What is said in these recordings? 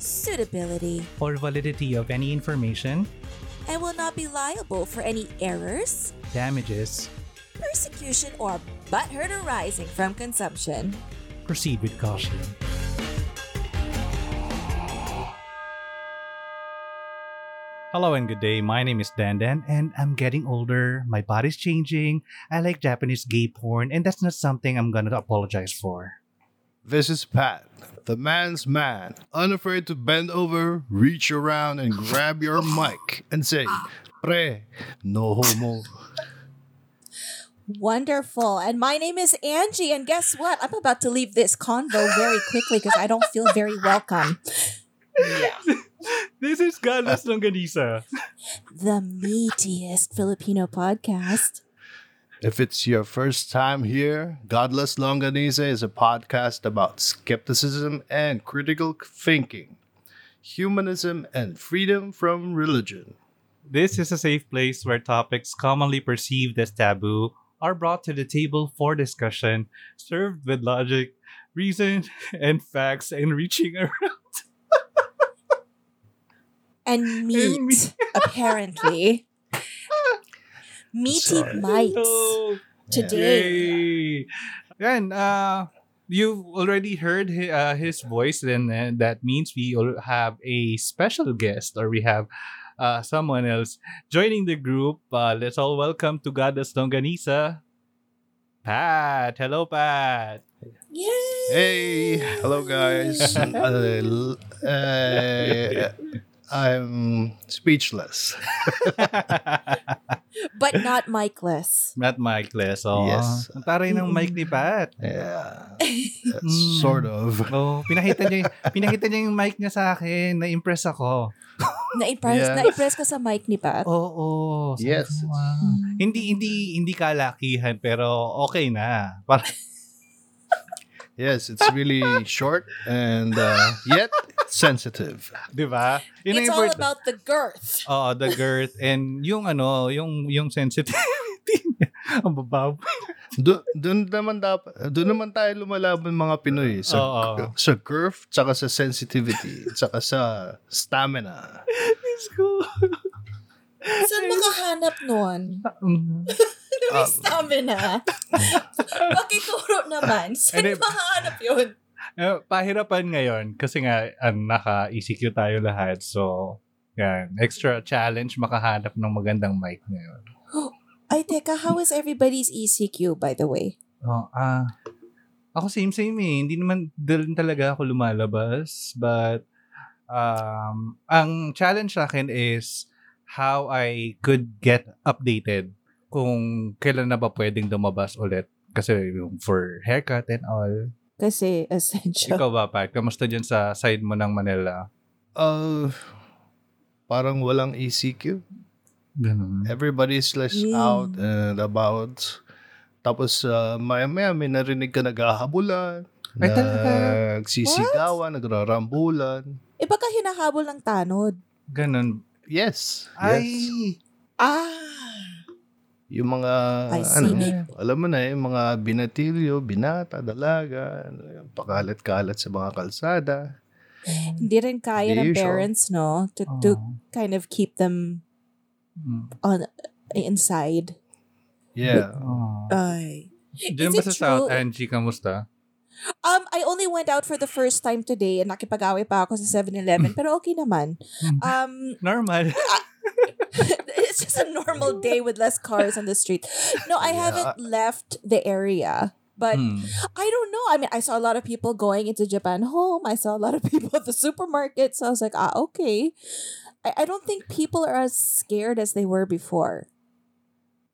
suitability, or validity of any information, and will not be liable for any errors, damages, persecution, or butthurt arising from consumption. proceed with caution. Hello and good day. My name is Dandan and I'm getting older. My body's changing. I like Japanese gay porn and that's not something I'm gonna apologize for. This is Pat, the man's man, unafraid to bend over, reach around, and grab your mic and say, Pre, no homo. Wonderful. And my name is Angie. And guess what? I'm about to leave this convo very quickly because I don't feel very welcome. Yeah. This is Godless Longanisa. The meatiest Filipino podcast. If it's your first time here, Godless Longanisa is a podcast about skepticism and critical thinking, humanism and freedom from religion. This is a safe place where topics commonly perceived as taboo are brought to the table for discussion, served with logic, reason, and facts, and reaching around. And meat, meat. apparently. Meaty Sorry. mites Oh, today. Yay! Yan, uh, you've already heard hi- uh, his voice, then uh, that means we all have a special guest, or we have uh, someone else joining the group. Uh, let's all welcome to Goddess Longanisa, Pat. Hello, Pat. Yay! Hey, hello guys. Uh, uh, I'm speechless. But not Mikeless. Matt Mikeless. Oh, Yes. Ang taray ng mic ni Pat. Yeah, Mm. sort of. Oh, pinakita niya, pinakita niya yung mic niya sa akin. Na-impress ako. Na-impress, Yeah. na-impress ka sa mic ni Pat. Oo. sabi Yes. ko, wow. Hindi hindi hindi kalakihan pero okay na. Para Yes, it's really short and uh, yet sensitive. 'di ba? Yun It's all important. about the girth. Oo, the girth and yung ano, yung yung sensitivity. niya. Ang babaw. Do, doon naman dapat doon naman tayo lumalaban mga Pinoy sa Oo. sa girth, tsaka sa sensitivity, tsaka sa stamina. Diyos ko. Saan makahanap nun? Mm. May stamina. Pakituro naman. Saan Hindi. makahanap yun? Eh, pahirapan ngayon kasi nga an, naka-ECQ tayo lahat. So, yan, extra challenge makahanap ng magandang mic ngayon. Ay, teka, how is everybody's ECQ, by the way? Oh, ah. ako same same eh. Hindi naman din talaga ako lumalabas, but um ang challenge sa akin is how I could get updated kung kailan na ba pwedeng lumabas ulit kasi yung for haircut and all. Kasi essential. Ikaw ba, Pat? Kamusta dyan sa side mo ng Manila? Uh, parang walang ECQ. Ganun. Everybody's less Mm. out and about. Tapos uh, maya maya may narinig ka naghahabulan. Ay, talaga? Nagsisigawan, nagrarambulan. Eh, baka hinahabol ng tanod. Ganun. Yes. Ay! yes. Ah! Yung mga, I see. ano, alam mo na eh, mga binatilyo, binata, dalaga, pakalat-kalat sa mga kalsada. Hindi rin kaya ng parents, no? To, to Oh. kind of keep them Mm. on inside. Yeah. Oh. Ay. Diyan Is ba it sa South true? Angie, kamusta? Um, I only went out for the first time today and nakipag-away pa ako sa 7-Eleven, pero okay naman. Um, Normal. it's just a normal day with less cars on the street. No, I Yeah. haven't left the area. But Hmm. I don't know. I mean, I saw a lot of people going into Japan Home. I saw a lot of people at the supermarket. So I was like, ah, okay. I, I don't think people are as scared as they were before.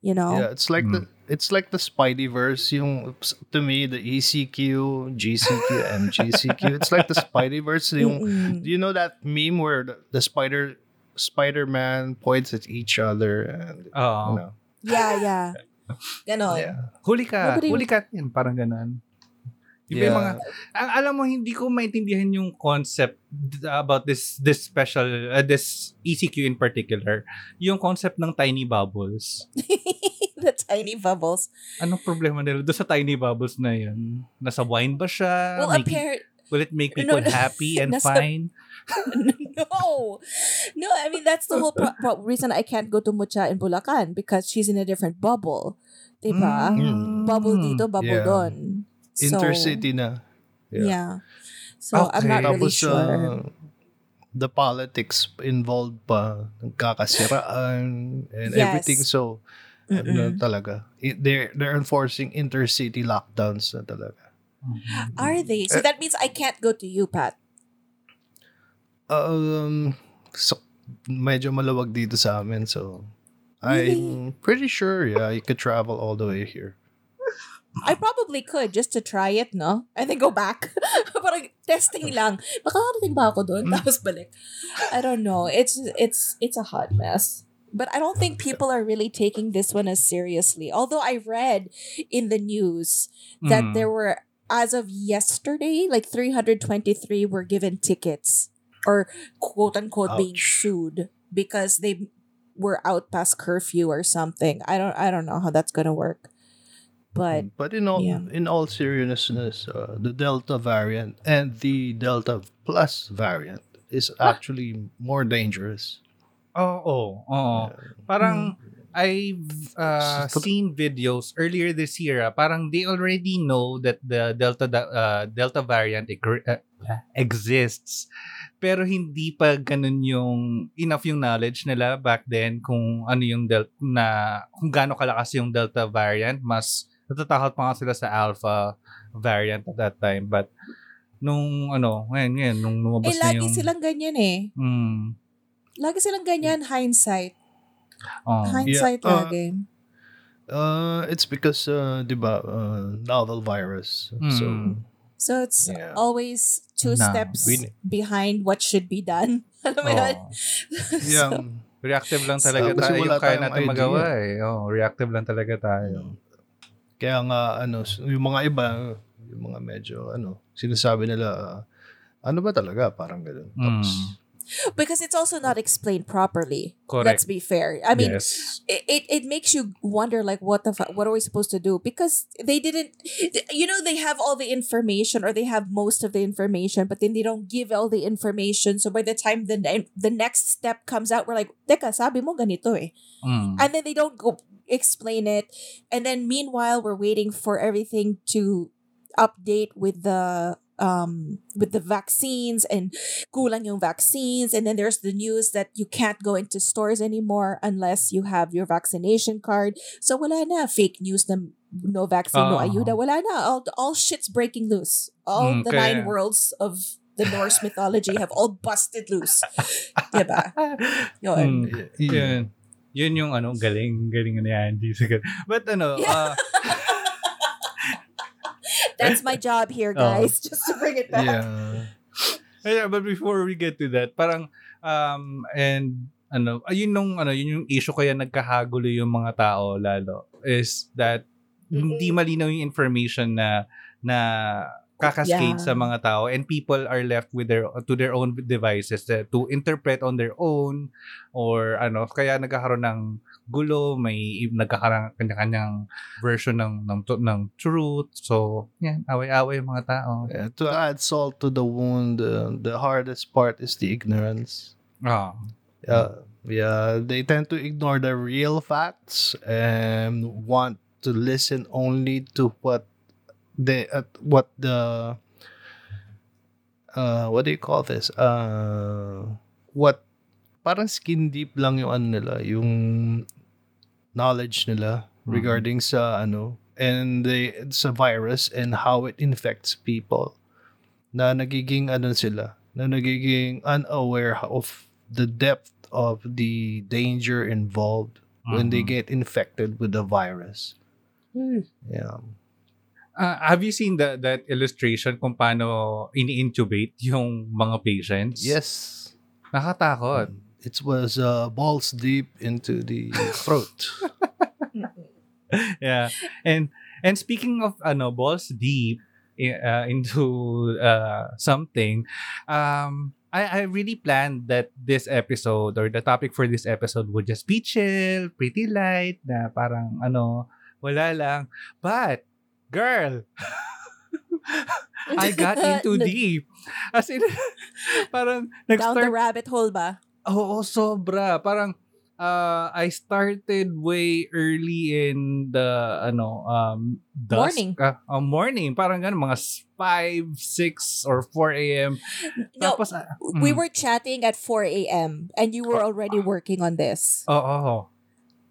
You know? Yeah, it's like the it's like the Spideyverse. Yung to me, the E ECQ, GCQ, and GCQ. It's like the Spideyverse. Yung, do you know that meme where the, the spider Spider-Man points at each other and Oo. you know, Yeah, yeah. Ganon. yeah. Huli ka. Nobody- Huli ka. Yan, parang. Yung may Yeah. mga, ang, alam mo, hindi ko maintindihan yung concept about this this special, uh, this ECQ in particular. Yung concept ng tiny bubbles. the tiny bubbles. Anong problema nila doon sa tiny bubbles na yun? Nasa wine ba siya? Well, Making- apparent will it make No, people no. happy and Nasa- fine? no, no. I mean that's the whole pro- pro- reason I can't go to Mucha in Bulacan because she's in a different bubble, diba? Mm. Bubble dito, bubble Yeah. doon. So, Intercity na. Yeah. So I'm not really Tapos sure. uh, the politics involved pa, nagkakasiraan and Yes. everything. So, ano talaga. I- They're, they're enforcing intercity lockdowns na talaga. Are they? So that means I can't go to you, Pat. Um, so, medyo malawag dito sa amin. So, I'm pretty sure, yeah, you could travel all the way here. I probably could just to try it, no? And then go back. Parang testing lang. Makakarating ba ako doon? Tapos balik. I don't know. It's it's it's a hot mess. But I don't think people are really taking this one as seriously. Although I read in the news that Mm. there were as of yesterday, like 323 were given tickets or quote unquote being Ouch. sued because they were out past curfew or something. I don't I don't know how that's gonna work. But But in all yeah. in all seriousness, uh, the Delta variant and the Delta Plus variant is actually more dangerous. Oo. Oo. Parang, Hmm. I've uh, seen videos earlier this year. ah, parang they already know that the Delta da- uh, Delta variant egr- uh, exists. Pero hindi pa ganun yung enough yung knowledge nila back then kung ano yung Delta na kung gaano kalakas yung Delta variant. Mas natatakot pa nga sila sa Alpha variant at that time. But nung ano, ngayon, ngayon, nung lumabas eh, na lagi yung... silang ganyan eh. Mm, Lagi silang ganyan, hindsight. oh. Hindsight Yeah, uh, lagi. Uh, it's because, uh, di ba, uh, novel virus. Mm. So it's Yeah. always two Na, steps we- behind what should be done. Alam mo yun? Oh. yeah, So, Reactive lang talaga So, tayo yung kaya natin idea. magawa eh. Oh, reactive lang talaga tayo. kaya nga, ano, yung mga iba, yung mga medyo, ano, sinasabi nila, uh, ano ba talaga? Parang. Tapos, Mm. Because it's also not explained properly. Correct. Let's be fair. I mean, yes. it, it, it makes you wonder like what the fu- what are we supposed to do because they didn't you know they have all the information or they have most of the information but then they don't give all the information so by the time the ne- the next step comes out we're like teka sabi mo ganito eh Mm. and then they don't go explain it and then meanwhile we're waiting for everything to update with the um with the vaccines and kulang yung vaccines and then there's the news that you can't go into stores anymore unless you have your vaccination card so wala na fake news na no vaccine no Ah. ayuda wala na all all shit's breaking loose all Mm, the nine worlds of the Norse mythology have all busted loose diba yun Mm. y- Yun. Yun yung ano, galing, galing ni Angie. Sige. But ano, uh, Yeah. that's my job here Oh. guys just to bring it back yeah. yeah, but before we get to that, parang, um, and, ano, ayun nung, ano, yun yung issue kaya nagkahagulo yung mga tao lalo, is that, hindi Mm-mm. malinaw yung information na, na, kakascade Yeah. sa mga tao and people are left with their to their own devices to, to interpret on their own or ano kaya nagkakaroon ng gulo may nagkakaroon ng kanya-kanyang version ng ng ng truth so yan away-away yung mga tao Yeah, to add salt to the wound, uh, the hardest part is the ignorance. ah Yeah, yeah, they tend to ignore the real facts and want to listen only to what they uh, what the uh what do you call this? Uh what parang skin deep lang yung ano nila, yung knowledge nila Mhm. regarding sa ano and the sa virus and how it infects people na nagiging ano sila na nagiging unaware of the depth of the danger involved when they Mhm. get infected with the virus Yeah. Uh, have you seen the, that illustration kung paano ini-intubate yung mga patients? Yes. Nakatakot. It was uh, balls deep into the throat. yeah. And and speaking of ano balls deep uh, into uh, something, um I, I really planned that this episode or the topic for this episode would just be chill, pretty light, na parang ano, wala lang. But, girl, I got into deep. As in, parang Down the rabbit hole ba? Oo, sobra. Parang uh, I started way early in the ano um dusk. Morning. Ah, ah, morning. Parang ganun, mga 5, 6 or 4 a.m. No, Tapos, we mm. were chatting at 4 a.m. and you were already working on this. Oo. Oh, oh.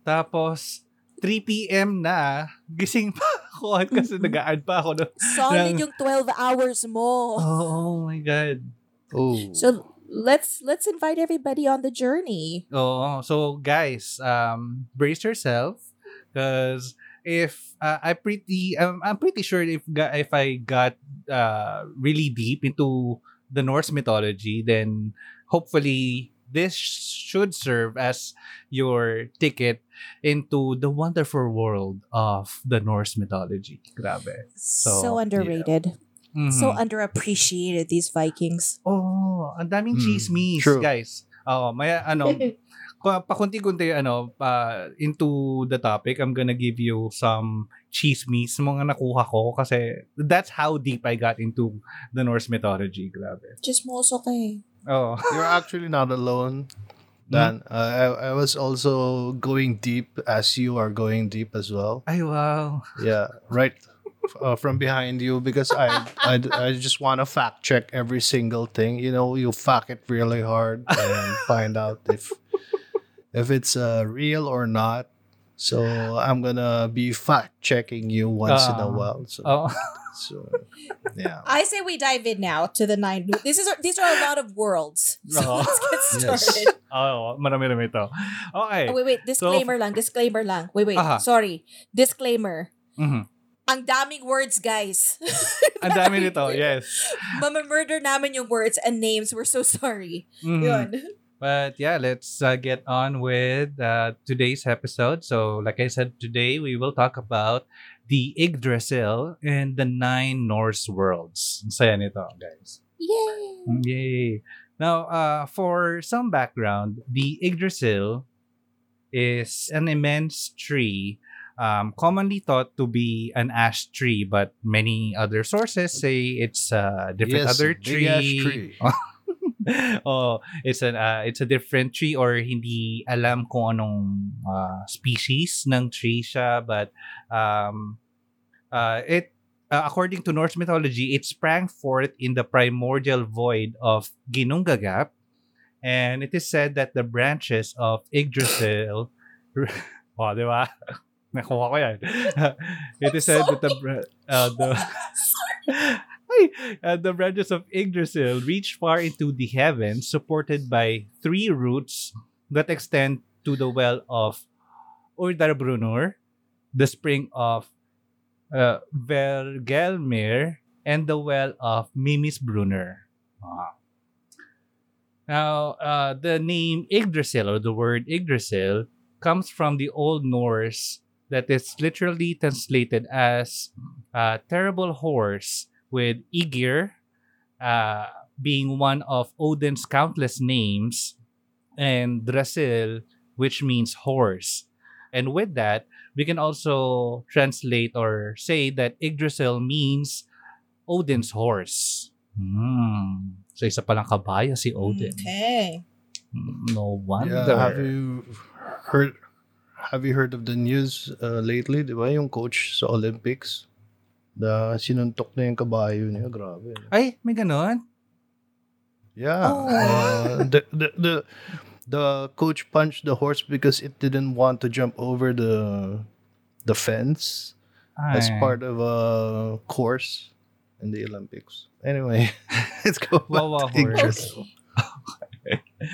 Tapos, 3 p.m. na, gising pa ako at kasi Mhm. nag-add pa ako. No? Solid Ng- yung 12 hours mo. Oh, oh my God. Oh. So let's let's invite everybody on the journey. Oh, So, guys, um, brace yourself because if uh, I pretty, um, I'm pretty sure if if I got uh, really deep into the Norse mythology, then hopefully this should serve as your ticket into the wonderful world of the Norse mythology. Grabe. So, So, underrated. So Mhm. underappreciated these Vikings. Oh, ang daming Mm, chismis, true. guys. Oo, may ano, pa- pakunti-kunti ano, pa, into the topic, I'm gonna give you some chismis, mga nakuha ko kasi that's how deep I got into the Norse mythology. Grabe. Just moso kay. Oh. You're actually not alone. Dan, uh, I, I was also going deep as you are going deep as well. Ay, wow. Yeah, right uh, from behind you because I, I, I just want to fact check every single thing. You know, you fuck it really hard and find out if if it's uh, real or not. So I'm gonna be fact checking you once in a Ah. while. So, Oh. so yeah. I say we dive in now to the nine. This is these are a lot of worlds. So Oo. let's get Yes. started. oh, marami-rami to. Okay. Oh, wait, wait. Disclaimer lang. Disclaimer lang. Wait, wait. Aha. Sorry. Disclaimer. Mhm. Ang daming words, guys. Ang dami nito, yes. Mama-murder namin yung words and names. We're so sorry. Mhm. Yun. But yeah, let's uh, get on with uh, today's episode. So, like I said, today we will talk about the Yggdrasil and the nine Norse worlds. Ang saya nito, guys. Yay! Yay! Now, uh, for some background, the Yggdrasil is an immense tree, um, commonly thought to be an ash tree, but many other sources say it's a different Yes, other big ash tree. tree. oh, it's an uh, it's a different tree or hindi alam kung anong uh, species ng tree siya but um uh, it uh, according to Norse mythology it sprang forth in the primordial void of Ginnungagap and it is said that the branches of Yggdrasil oh, di ba? Nakuha ko yan. it is said that the uh, the uh, the branches of Yggdrasil reach far into the heavens, supported by three roots that extend to the well of Urdarbrunur, the spring of uh, Vergelmir, and the well of Mimisbrunner. Ah. Now, uh, the name Yggdrasil, or the word Yggdrasil, comes from the Old Norse that is literally translated as uh, terrible horse, with Igir uh, being one of Odin's countless names, and Drasil, which means horse. And with that, we can also translate or say that Yggdrasil means Odin's horse. Hmm. So isa palang kabayo si Odin. Okay. No wonder. Yeah, have you heard have you heard of the news uh, lately, di ba? Yung coach sa Olympics, da sinuntok na yung kabayo niya, grabe. Ay, may ganon? Yeah. Oh. Uh, the, the the the coach punched the horse because it didn't want to jump over the the fence as part of a course in the Olympics. Anyway, let's go back Wawa to Yggdrasil. Okay.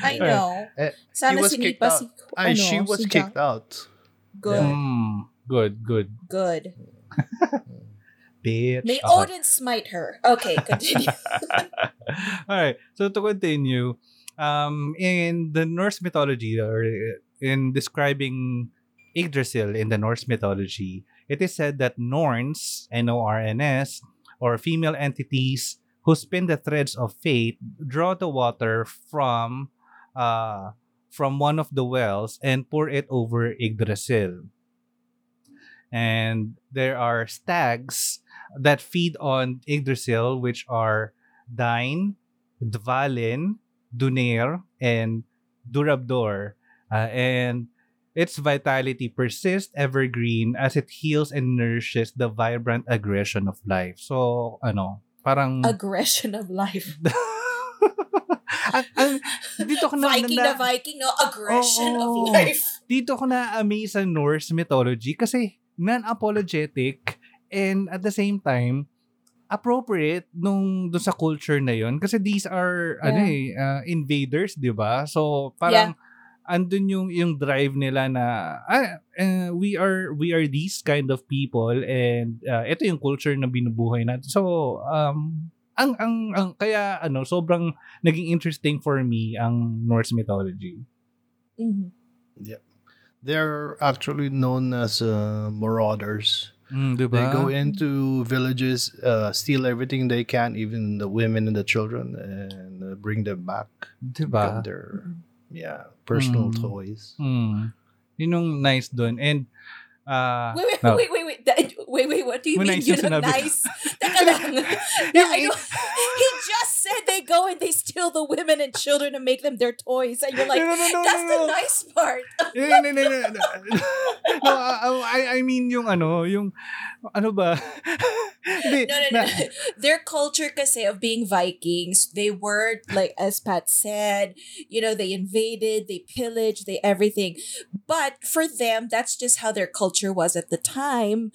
I know. Eh, Sana was kicked sinipa out. si, Ay, ano, she was si kicked Jack. out. Good. Mm, Good, good. Good. Bitch. May Okay. Odin smite her. Okay, continue. All right. So to continue, um, in the Norse mythology, or in describing Yggdrasil in the Norse mythology, it is said that Norns, N-O-R-N-S, or female entities who spin the threads of fate, draw the water from, uh, from one of the wells and pour it over Yggdrasil. And there are stags that feed on Yggdrasil, which are Dain, Dvalin, Dunir, and Durabdor. Uh, and its vitality persists evergreen as it heals and nourishes the vibrant aggression of life. So, ano, parang... Aggression of life. ang, ang, dito ko na, Viking na, na Viking, no? Aggression Oo. of life. dito ko na-amaze sa Norse mythology kasi non-apologetic and at the same time appropriate nung dun sa culture na yon kasi these are ano eh uh, invaders 'di ba so parang andun yung yung drive nila na ah, eh, we are we are these kind of people and uh, ito yung culture na binubuhay natin so um ang ang, ang kaya ano sobrang naging interesting for me ang Norse mythology Mhm. They're actually known as uh, marauders. mm, 'di They ba go into villages, uh, steal everything they can, even the women and the children, and uh, bring them back. 'di Become ba their yeah personal Mm. toys. Mm. Yun yung nice doon. And, uh, Wait, wait, no. wait, wait, wait. Wait, wait, what do you mean yun yung nice? Teka lang. Yung- I know- he just said they go and they steal the women and children and make them their toys. And you're like, no, no, no, that's no, the no. nice part. no, no, no, no, no. no I, I mean yung ano, yung, ano ba? Hindi, No, no, no. Their culture kasi of being Vikings, they were, like, as Pat said, you know, they invaded, they pillaged, they everything. But for them, that's just how their culture was at the time.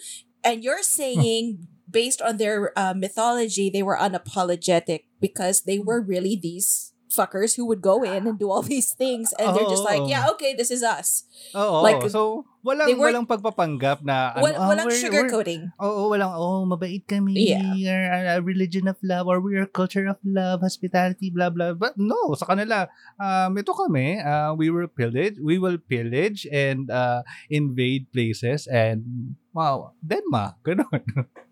And you're saying, based on their uh, mythology, they were unapologetic because they were really these fuckers who would go in and do all these things. And they're just like, Oo. yeah, okay, this is us. Oo, like, so, walang, were- walang pagpapanggap na, Wal- ano, ah, walang we're- sugarcoating. Oo, walang, oh, mabait kami. Yeah. We are a religion of love or we are a culture of love, hospitality, blah, blah. But no, sa kanila, um, ito kami, uh, we will pillage, we will pillage and uh, invade places and, wow, Denma, ganun.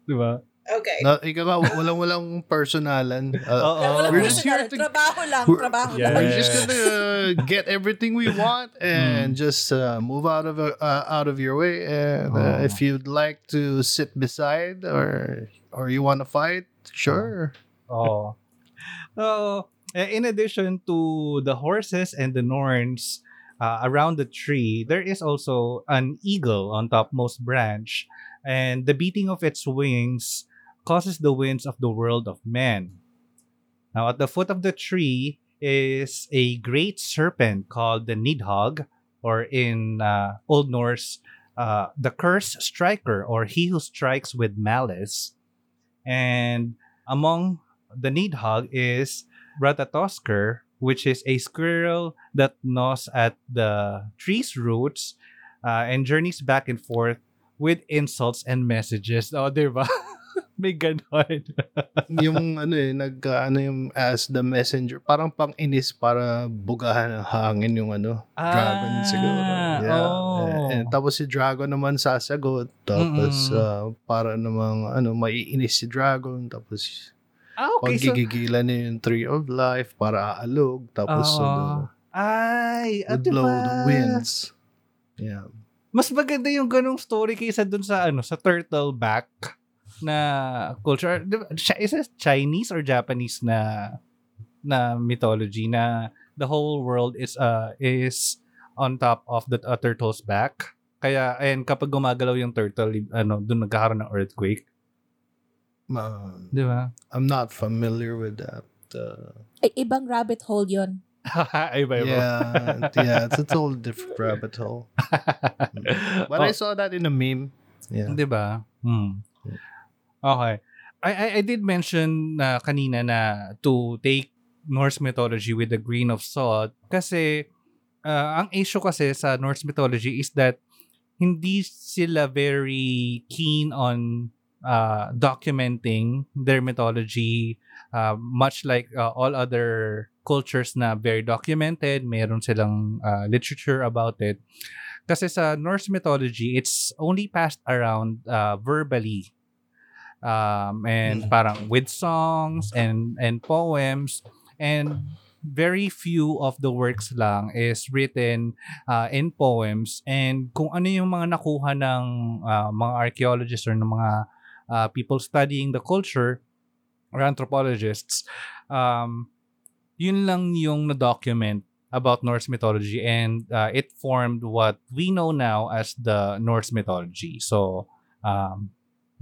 Di ba? Okay. Na, ikaw nga, walang walang personalan. Uh, Oo. Walang We're just here to- Trabaho lang, We're- trabaho Yeah. lang. We're just gonna uh, get everything we want and just uh, move out of uh, out of your way. And uh, Oh. if you'd like to sit beside or or you want to fight, sure. Oh. So, eh, in addition to the horses and the norns uh, around the tree, there is also an eagle on topmost branch, and the beating of its wings causes the winds of the world of men. Now, at the foot of the tree is a great serpent called the Nidhogg, or in uh, Old Norse, uh, the curse striker, or he who strikes with malice. And among the Nidhogg is Ratatosker, which is a squirrel that gnaws at the tree's roots uh, and journeys back and forth with insults and messages. Oh, di ba? May ganon. yung ano eh, nag ano yung as the messenger, parang pang inis para bugahan ng hangin yung ano, dragon Ah, siguro. Yeah. oh. And, and tapos si dragon naman sasagot, tapos Mm-mm. uh, para namang ano, maiinis si dragon, tapos Ah, okay. So, Paggigigilan niya yung tree of life para aalog. Tapos Oo. ano, ay, at would blow the diba? winds. Yeah. mas maganda yung ganong story kaysa dun sa ano sa turtle back na culture is it Chinese or Japanese na na mythology na the whole world is uh is on top of the uh, turtle's back kaya and kapag gumagalaw yung turtle ano doon nagkakaroon ng earthquake Um, di ba I'm not familiar with that. Uh, Ay, ibang rabbit hole yon. iba iba yeah, yeah, it's a total different rabbit hole. But I Oh. saw that in a meme. Yeah. Di ba? Hmm. Okay. I, I, I did mention na kanina na to take Norse mythology with a grain of salt kasi uh, ang issue kasi sa Norse mythology is that hindi sila very keen on uh, documenting their mythology uh, much like uh, all other cultures na very documented, meron silang uh, literature about it. Kasi sa Norse mythology, it's only passed around uh, verbally. Um, and Mm. parang with songs and and poems and very few of the works lang is written uh, in poems and kung ano yung mga nakuha ng uh, mga archaeologists or ng mga uh, people studying the culture or anthropologists um, yun lang yung na-document about Norse mythology and uh, it formed what we know now as the Norse mythology. So, um,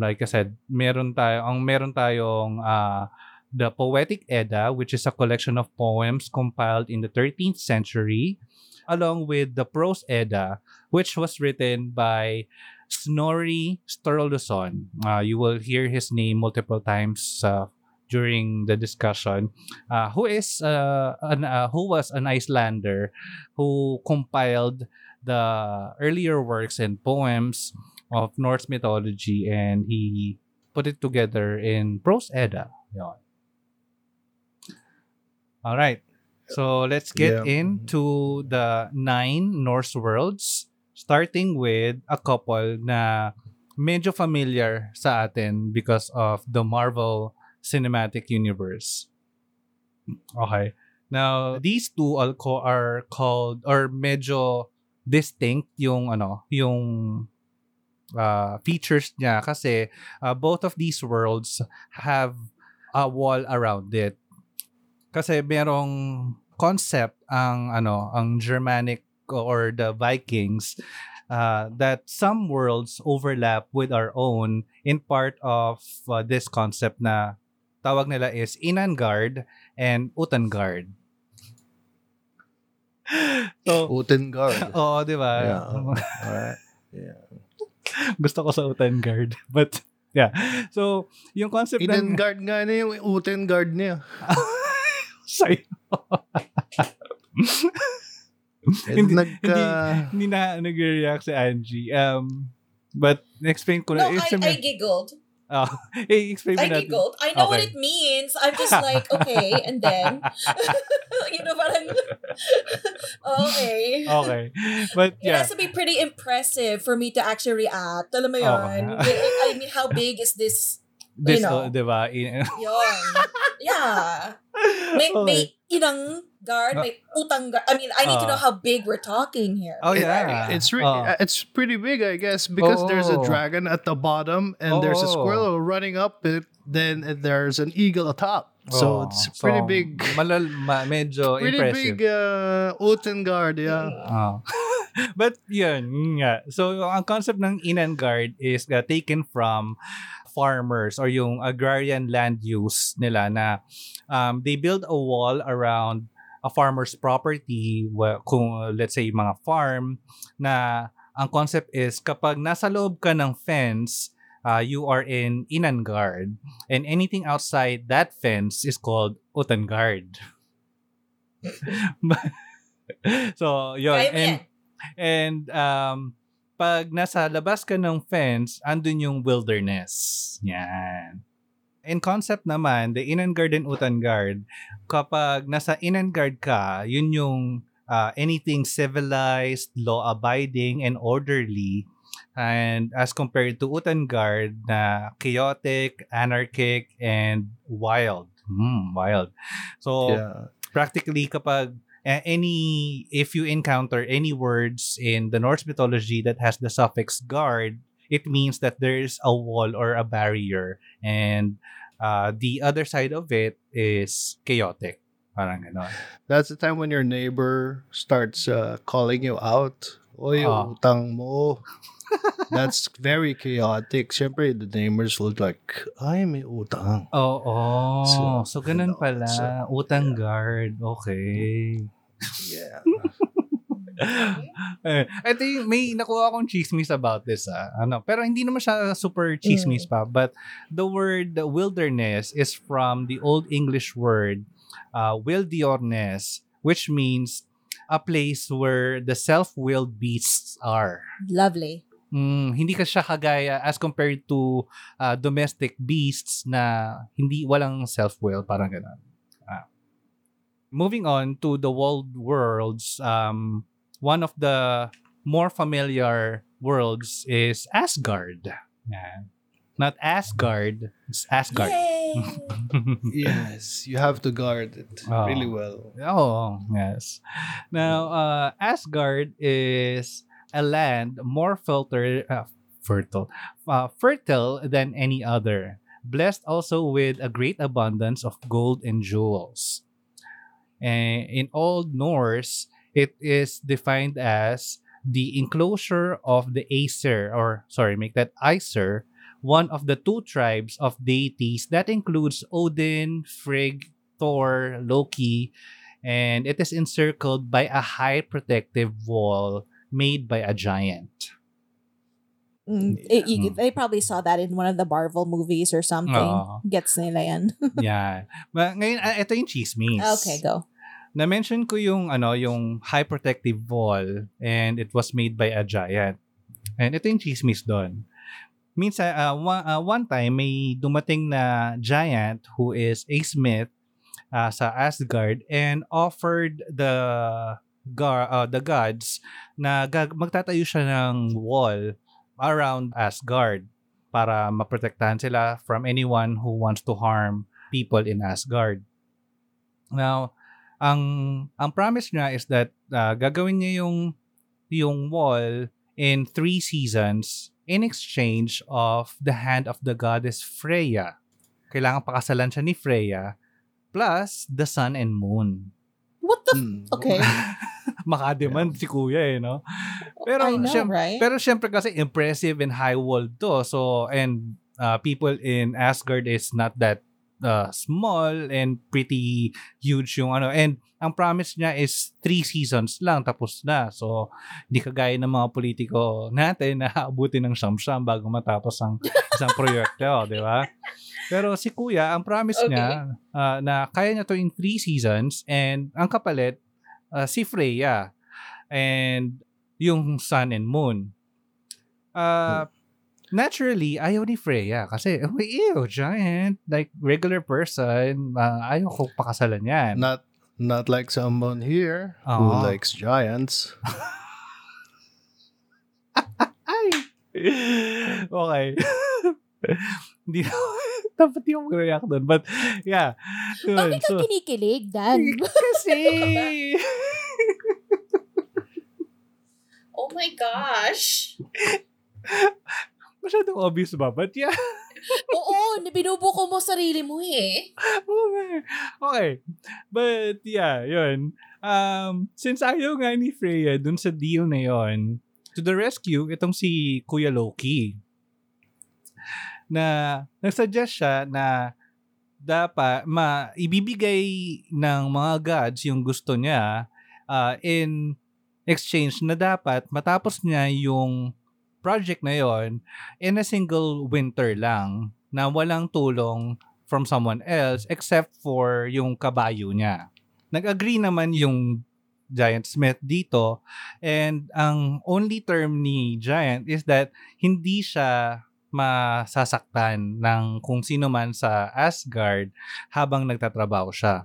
like I said, meron tayo, ang meron tayong uh, the Poetic Edda, which is a collection of poems compiled in the 13th century, along with the Prose Edda, which was written by Snorri Sturluson. Uh, you will hear his name multiple times uh, during the discussion, uh, who is an, who was an Icelander who compiled the earlier works and poems of Norse mythology and he put it together in Prose Edda. Yun. All right. So let's get Yeah. into the nine Norse worlds starting with a couple na medyo familiar sa atin because of the Marvel Cinematic Universe. Okay. Now, these two are called or medyo distinct yung ano, yung uh, features niya kasi uh, both of these worlds have a wall around it. Kasi merong concept ang ano, ang Germanic or the Vikings uh, that some worlds overlap with our own in part of uh, this concept na tawag nila is Inangard and Utangard. so, Utengard. oo, di ba? Yeah. Alright. Yeah. Gusto ko sa Utangard. But, yeah. So, yung concept ng... Inengard nga na yung Utengard niya. Sa'yo. Hindi- nagka... Hindi na nag-react si Angie. Um, but, explain ko No, na. I, I giggled. Oh, eh, explain I giggled. I know what it means. I'm just like, okay, and then, you know, parang, okay. Okay. But, It has to be pretty impressive for me to actually react. Alam mo Okay. I mean, how big is this? This, know. oh, di? In- Yun. Yeah. May, Okay. may inang guard, may utang guard. I mean, I need to Ah. know how big we're talking here. Oh, It- yeah. It's re- Oh. it's pretty big, I guess, because there's a Oh. dragon at the bottom and there's a Oh. squirrel running up it. Then there's an eagle atop. So Oh, it's pretty so, big. Malal, ma, medyo Pretty impressive. big uh, Utengard, yeah. Oh. But yun, yeah. So ang concept ng Inangard is uh, taken from farmers or yung agrarian land use nila na um, they build a wall around a farmer's property wa- kung let's say mga farm na ang concept is kapag nasa loob ka ng fence uh, you are in Inangard and anything outside that fence is called Utangard. so, yun. And, and um, pag nasa labas ka ng fence, andun yung wilderness. Yan. In concept naman, the Inangard and Utangard, kapag nasa Inangard ka, yun yung uh, anything civilized, law-abiding, and orderly. And as compared to Utangard na chaotic, anarchic, and wild. Hmm, wild. So, Yeah. practically kapag uh, any if you encounter any words in the Norse mythology that has the suffix guard, it means that there is a wall or a barrier and uh, the other side of it is chaotic. Parang gano'n. That's the time when your neighbor starts uh, calling you out. Oy, Ah. utang mo. That's very chaotic. Siyempre, the neighbors will like, ay, may utang. Oo. Oh, so, So, ganun ano, pala. so, Utang guard. Okay. Yeah. eh, ito yung, may nakuha akong chismis about this ah. Ano, pero hindi naman siya super chismis pa. But the word wilderness is from the Old English word uh, wilderness, which means a place where the self-willed beasts are. Lovely. Mm, hindi ka siya kagaya as compared to uh, domestic beasts na hindi walang self-will, parang ganun. Ah. moving on to the world worlds, um, one of the more familiar worlds is Asgard. Yeah. Not Asgard, it's Asgard. Yay! yes, you have to guard it Oh. really well. Oh, yes. Now, uh, Asgard is a land more filter, uh, fertile, uh, fertile than any other, blessed also with a great abundance of gold and jewels. And in Old Norse, it is defined as the enclosure of the Aesir, or sorry, make that Aesir, one of the two tribes of deities that includes Odin, Frigg, Thor, Loki, and it is encircled by a high protective wall made by a giant. Mm, y- Mm. They probably saw that in one of the Marvel movies or something. Oo. Gets nila yan. yeah. But ngayon, ah, ito yung chismis. okay, go. Na-mention ko yung, ano, yung high protective wall and it was made by a giant. And ito yung chismis doon. Minsan, ah, one, ah, one time, may dumating na giant who is a smith ah, sa Asgard and offered the gar, ah, the gods na gag- magtatayo siya ng wall around Asgard para maprotektahan sila from anyone who wants to harm people in Asgard. Now, ang ang promise niya is that ah, gagawin niya yung yung wall in three seasons in exchange of the hand of the goddess Freya. Kailangan pakasalan siya ni Freya plus the sun and moon. What the? F- Mm. okay. Makademand si kuya eh, no? Pero, I know, syem- right? pero syempre kasi impressive and high wall to. So, and uh, people in Asgard is not that uh, small and pretty huge yung ano. And ang promise niya is three seasons lang, tapos na. So, hindi kagaya ng mga politiko natin na abutin ng siyam-siyam bago matapos ang isang proyekto, di ba? Pero si Kuya, ang promise Okay. niya uh, na kaya niya to in three seasons and ang kapalit, uh, si Freya and yung sun and moon. Uh, naturally, ayaw ni Freya kasi, oh, ew, giant, like regular person, uh, ayaw ko pakasalan yan. Not not like someone here who Oo. likes giants. Ay! okay. Hindi na, dapat di ako mag-react doon. But, yeah. Yun. Bakit ka So, kinikilig, Dan? kasi, oh my gosh. Masyadong obvious ba? But, yeah. Oo, binubuko mo sarili mo eh. Okay. okay. But, yeah, yun. Um, since ayaw nga ni Freya dun sa deal na yon to the rescue, itong si Kuya Loki. Na, nagsuggest siya na dapat ma ibibigay ng mga gods yung gusto niya uh, in exchange na dapat matapos niya yung project na yon in a single winter lang na walang tulong from someone else except for yung kabayo niya. Nag-agree naman yung Giant Smith dito and ang only term ni Giant is that hindi siya masasaktan ng kung sino man sa Asgard habang nagtatrabaho siya.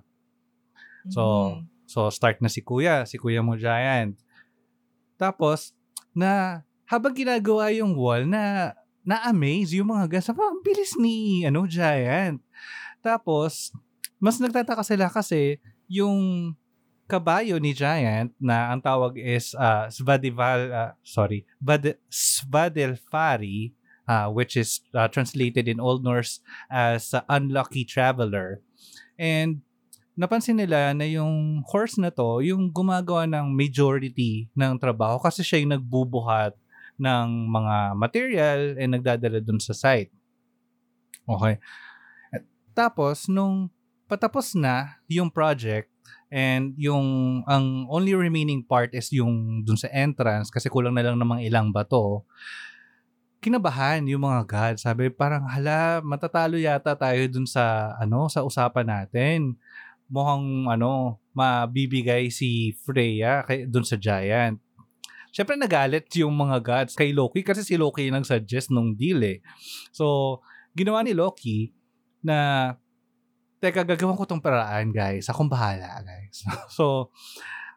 So, Mm. so start na si Kuya, si Kuya mo Giant. Tapos, na habang ginagawa yung wall na na-amaze yung mga guys. Ang bilis ni ano, Giant. Tapos, mas nagtataka sila kasi yung kabayo ni Giant na ang tawag is uh, Svadival, uh, sorry, Vad- Svadelfari, uh, which is uh, translated in Old Norse as uh, unlucky traveler. And napansin nila na yung horse na to, yung gumagawa ng majority ng trabaho kasi siya yung nagbubuhat ng mga material and nagdadala dun sa site. Okay. At Tapos, nung patapos na yung project and yung ang only remaining part is yung dun sa entrance kasi kulang na lang namang ilang bato, kinabahan yung mga gods. Sabi parang hala, matatalo yata tayo dun sa ano sa usapan natin. Mukhang ano, mabibigay si Freya kay dun sa giant. Syempre nagalit yung mga gods kay Loki kasi si Loki yung nag-suggest nung deal eh. So, ginawa ni Loki na teka, gagawin ko tong paraan, guys. Akong bahala, guys. so,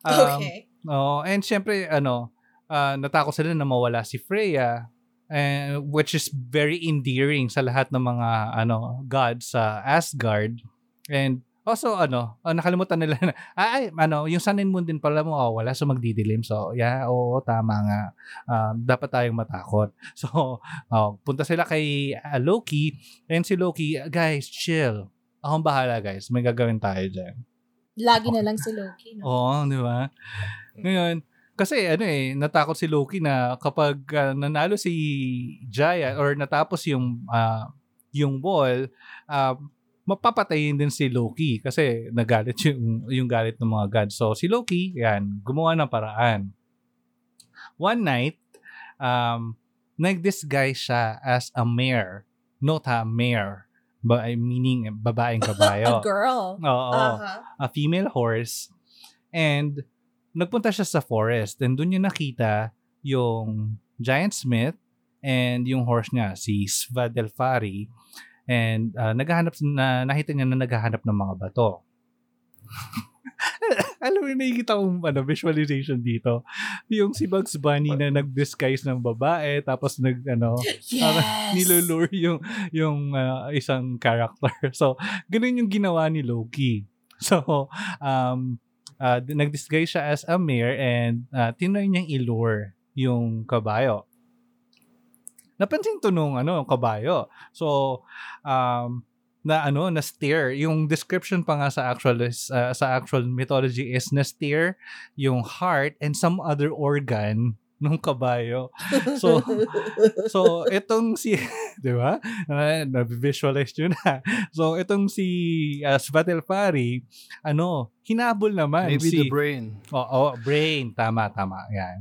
um, okay. Oh, and syempre ano, ah, natakot sila na mawala si Freya and which is very endearing sa lahat ng mga ano gods sa Asgard. And also ano, ah, nakalimutan nila na ay, ay, ano, yung Sun and Moon din pala mo wala so magdidilim. So, yeah, oo, tama nga. Ah, dapat tayong matakot. So, oh, punta sila kay ah, Loki and si Loki, guys, chill. Akong bahala, guys. May gagawin tayo dyan. Lagi na lang si Loki. No? Oo, di ba? Ngayon, kasi ano eh, natakot si Loki na kapag ah, nanalo si Giant or natapos yung ah, yung wall, ah, mapapatayin din si Loki kasi nagalit yung, yung galit ng mga gods. So si Loki, yan, gumawa ng paraan. One night, um, nag-disguise siya as a mare. Note ha, mare. Ba, meaning babaeng A kabayo. girl. Oo Uh-huh. a female horse and nagpunta siya sa forest and doon niya nakita yung giant smith and yung horse niya si Svadelfari and uh, naghahanap na nakita niya na naghahanap ng mga bato. Alam mo, nakikita kong ano, visualization dito. Yung si Bugs Bunny na nag-disguise ng babae tapos nag, ano, Yes. nilulure yung yung uh, isang character. So, ganun yung ginawa ni Loki. So, um uh, nag-disguise siya as a mare and uh, tinry niyang ilure yung kabayo. Napansin to nung ano, kabayo. So, um na ano na steer yung description pa nga sa actual is, uh, sa actual mythology is na steer yung heart and some other organ nung kabayo So, So, itong si, di ba? Uh, Na-visualize nyo na. So, itong si uh, Svadelfari, ano, hinabol naman Maybe si... the brain. Oo, brain. Tama, tama. Yan.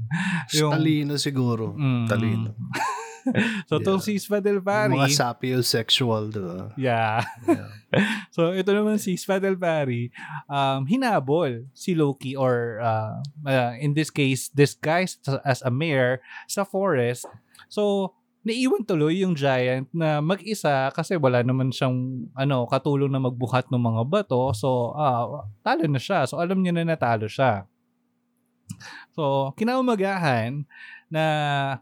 Yung- Talino siguro. Mm. Talino. so, itong si Svadelfari... Mga sapiosexual, di ba? Yeah. Yeah. So, ito naman si Svadelfari, um, hinabol si Loki or uh, uh, in this case, disguised as a mare sa forest. So, naiwan tuloy yung giant na mag-isa kasi wala naman siyang ano, katulong na magbuhat ng mga bato. So, ah, talo na siya. So, alam niya na natalo siya. So, kinaumagahan na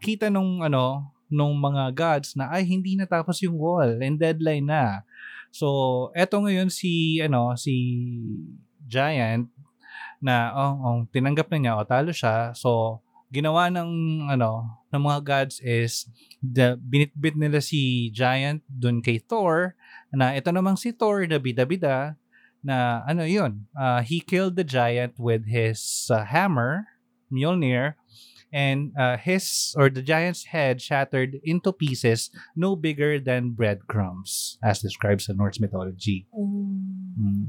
kita nung ano, nung mga gods na ay hindi natapos yung wall and deadline na. So, eto ngayon si ano, si Giant na oh, oh, tinanggap na niya o talo siya. So, ginawa ng ano ng mga gods is the binitbit nila si Giant dun kay Thor na ito namang si Thor na bida-bida na ano yun uh, he killed the giant with his uh, hammer Mjolnir and uh, his or the giant's head shattered into pieces no bigger than breadcrumbs as described sa Norse mythology. Mm. Mm.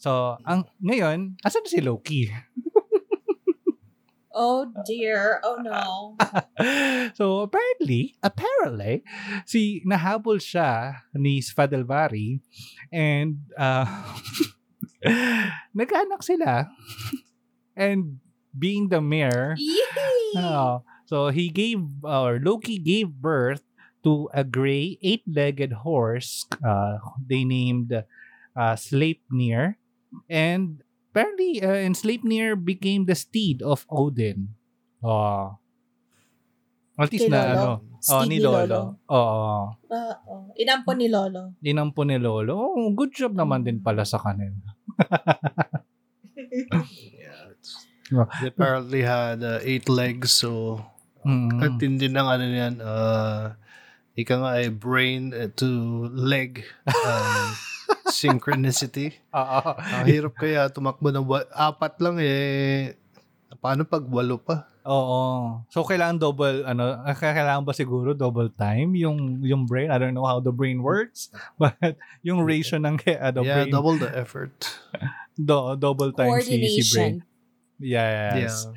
So, ang ngayon, asan si Loki? Oh dear. Oh no. so apparently, apparently, si nahabol siya ni Svadelvari and uh, nagkaanak sila. and being the mayor, uh, so he gave, or Loki gave birth to a gray eight-legged horse uh, they named uh, Sleipnir. And apparently, uh, and Sleipnir became the steed of Odin. Uh, at least na ano. Oh, ni Lolo. Oo. Ah, oh. Inampo ni Lolo. Dinampo ni Lolo. Oh, good job naman din pala sa kanila. Yeah. Oh. They apparently had uh, eight legs, so Mm. at hindi ng ano yan, uh, ika nga ay brain uh, to leg um, synchronicity. Oo. Ang hirap kaya tumakbo ng wa- apat lang eh. Paano pag walo pa? Oo. So kailangan double ano, ah, kailangan ba siguro double time yung yung brain? I don't know how the brain works, but yung ratio ng uh, the yeah, brain double the effort. do, double time si, si brain. Yes.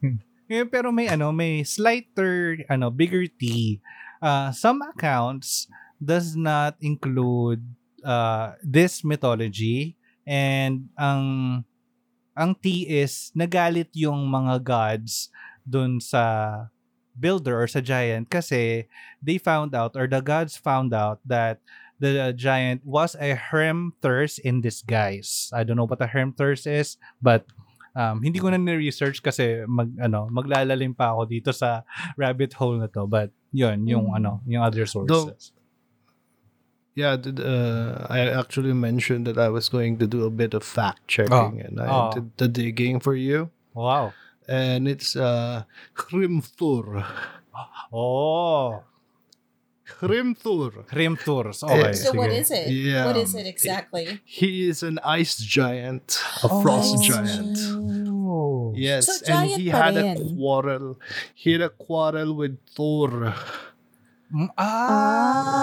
Yeah. Eh, pero may ano, may slighter ano, bigger T. Uh, some accounts does not include uh, this mythology and ang ang T is nagalit yung mga gods dun sa builder or sa giant kasi they found out or the gods found out that the giant was a hermthurs in disguise. I don't know what a hermthurs is, but um, hindi ko na ni-research kasi mag ano, maglalalim pa ako dito sa rabbit hole na to. But yun, yung Mm. ano, yung other sources. Yeah, did, uh, I actually mentioned that I was going to do a bit of fact checking, and I Oh. did the digging for you. Wow. And it's uh, Hrimthur. Oh, Hrimthur. Hrimthurs. Okay, Eh, So what is it? Yeah. What is it exactly? He is an ice giant, a frost Oh. giant. Oh. Yes, So and he had a quarrel. He had a quarrel with Thor. Mm,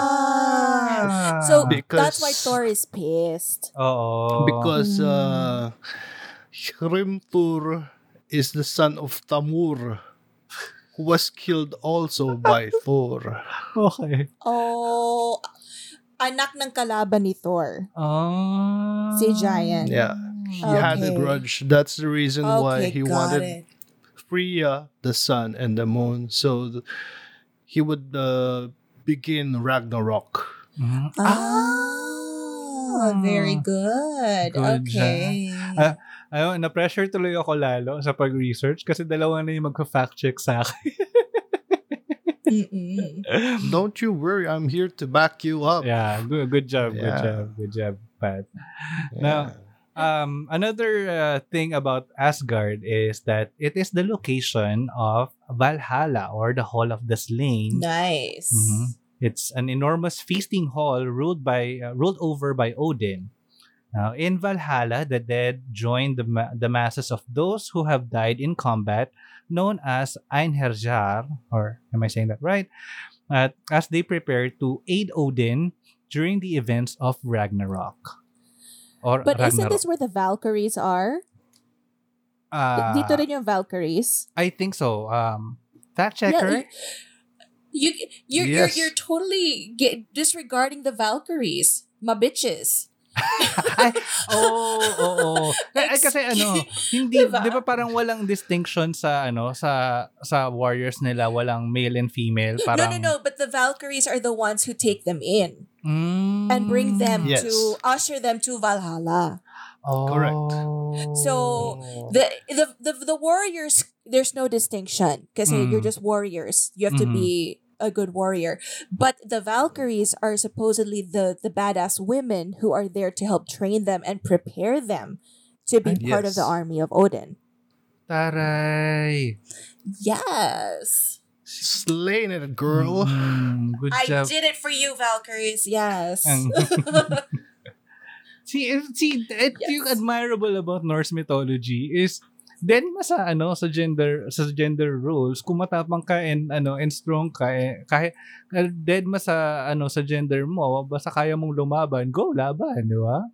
Ah. So Because- that's why Thor is pissed. Oo. because Mm. uh, Hrimthur is the son of Tamur, who was killed also by Thor. Okay. Oh, anak ng kalaban ni Thor. Ah. Si Giant. Yeah. He had a grudge. That's the reason why he wanted it. Freya, the sun, and the moon, so th- he would uh, begin Ragnarok. Mm. Ah, very good. Good okay. Ah. Ayun, na-pressure tuloy ako lalo sa pag-research kasi dalawa na yung magpa-fact check sa akin. Don't you worry, I'm here to back you up. yeah, good, good job, good job, good job, Pat. Yeah. Now, um, another uh, thing about Asgard is that it is the location of Valhalla or the Hall of the Slain. Nice. Mhm. It's an enormous feasting hall ruled by uh, ruled over by Odin. Now, in Valhalla, the dead join the, ma- the masses of those who have died in combat, known as Einherjar, or am I saying that right? Uh, as they prepare to aid Odin during the events of Ragnarok. Or But isn't this where the Valkyries are? Uh, Dito rin yung Valkyries. I think so. Um, fact Yeah, checker. You you're Yes. you're you're totally disregarding the Valkyries. My bitches. Ay, oo, oo. Ay, kasi ano, hindi, Diba? di ba parang walang distinction sa, ano, sa, sa warriors nila, walang male and female, parang, No, no, no. But the Valkyries are the ones who take them in Mm, and bring them Yes. to usher them to Valhalla. oh. Correct. So, The the the, the warriors. There's no distinction because Mm. you're just warriors. You have to Mhm. be a good warrior. But the Valkyries are supposedly the the badass women who are there to help train them and prepare them to be part of the army of Odin. Taray. Yes. Slaying it, girl. Mm, good I job. did it for you, Valkyries. Yes. Ang- see, see, it, Yes. admirable about Norse mythology is then sa ano sa gender sa gender roles kung matapang ka and ano and strong ka eh, kahit dead ma sa ano sa gender mo basta kaya mong lumaban go laban di ba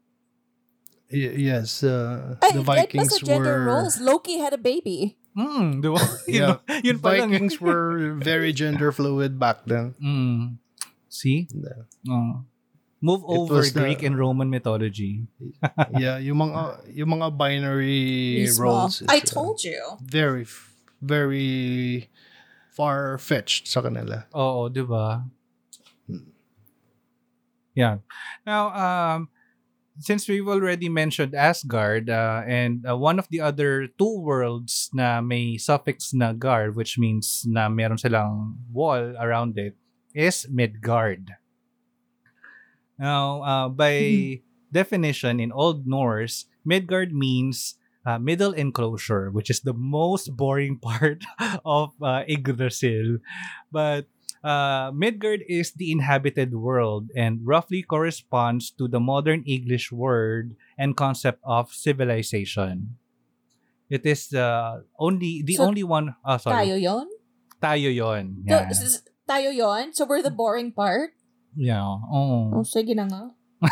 Y- yes, uh, Ay, the Vikings basta gender were. roles. Loki had a baby. mm di ba yun, Yeah. yun pa lang eh. Vikings were very gender fluid back then. mm. see Yeah. Oh. Move It over was the- Greek and Roman mythology yeah, yung mga yung mga binary Mismo. roles. is, I uh, told you. very very far fetched sa kanila. Oo, di ba? Hmm. Yeah. Now, um, since we've already mentioned Asgard, uh, and uh, one of the other two worlds na may suffix na guard, which means na meron silang wall around it, is Midgard. Now, uh, by definition in Old Norse, Midgard means uh, middle enclosure, which is the most boring part of uh, Yggdrasil. But uh, Midgard is the inhabited world and roughly corresponds to the modern English word and concept of civilization. It is the only the So, only one. Oh, sorry. Tayo yon? Tayo yon. So, Yeah. is tayo yon? So we're the boring part? Yeah. Oh. Oh, sige na nga.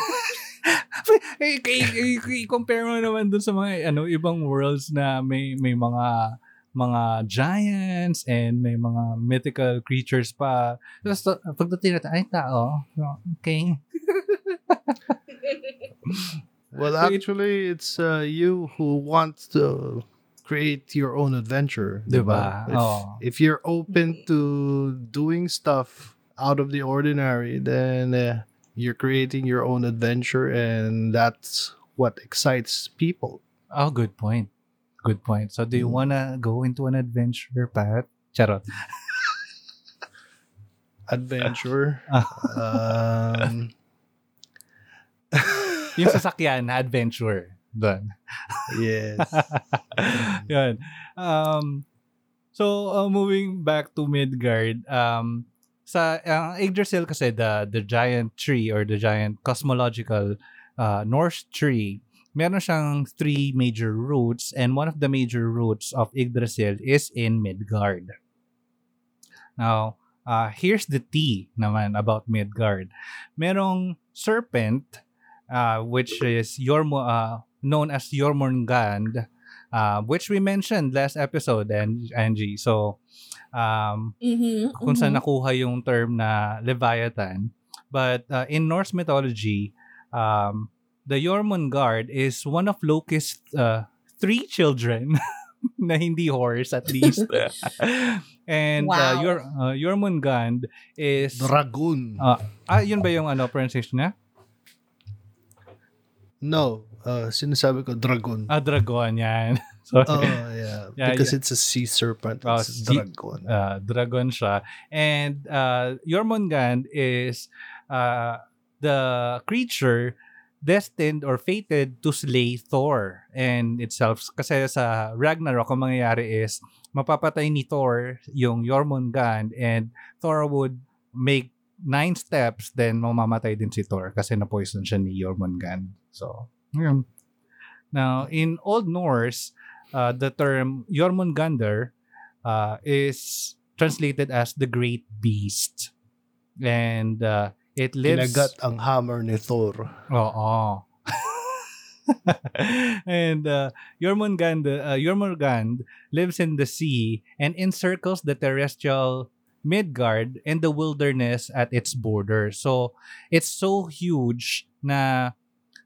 eh, i- i- i-compare mo naman dun sa mga ano ibang worlds na may may mga mga giants and may mga mythical creatures pa. Tapos to- pagdating natin, ay tao. Okay. Well, actually, it's uh, you who wants to create your own adventure. Diba? If, Oo. if you're open to doing stuff out of the ordinary, then uh, you're creating your own adventure, and that's what excites people. Oh, good point. Good point. So, do you Mm. wanna go into an adventure, Pat? Charot. Adventure. um, Yung sasakyan, adventure. Doon. yes. Yun. Um, so, uh, moving back to Midgard, um, sa ang Yggdrasil kasi the the giant tree or the giant cosmological uh, Norse tree, meron siyang three major roots and one of the major roots of Yggdrasil is in Midgard. Now, uh, here's the tea naman about Midgard. Merong serpent uh, which is Yormo, uh, known as Jormungand, uh, which we mentioned last episode, and Angie. So, um, Mm-hmm. kung saan nakuha yung term na Leviathan. But uh, in Norse mythology, um, the Jormungand is one of Loki's uh, three children na hindi horse at least. and uh, Wow. your uh, Jormungand is Dragoon. Ah, ah, yun ba yung ano pronunciation niya? no, uh, sinasabi ko dragon. Ah, dragon yan. Sorry. Oh, yeah. Yeah, because it's a sea serpent. Oh, It's sea- dragon. uh, dragon siya. And uh, Jormungand is uh, the creature destined or fated to slay Thor and itself. Kasi sa Ragnarok, ang mangyayari is mapapatay ni Thor yung Jormungand and Thor would make nine steps then mamamatay din si Thor kasi na-poison siya ni Jormungand. So, yun. Now, in Old Norse, uh, the term Jormungander uh, is translated as the great beast. And uh, it lives... Kinagat ang hammer ni Thor. Oo. and uh, Jormungand, uh, Jormungand lives in the sea and encircles the terrestrial Midgard and the wilderness at its border. So, it's so huge na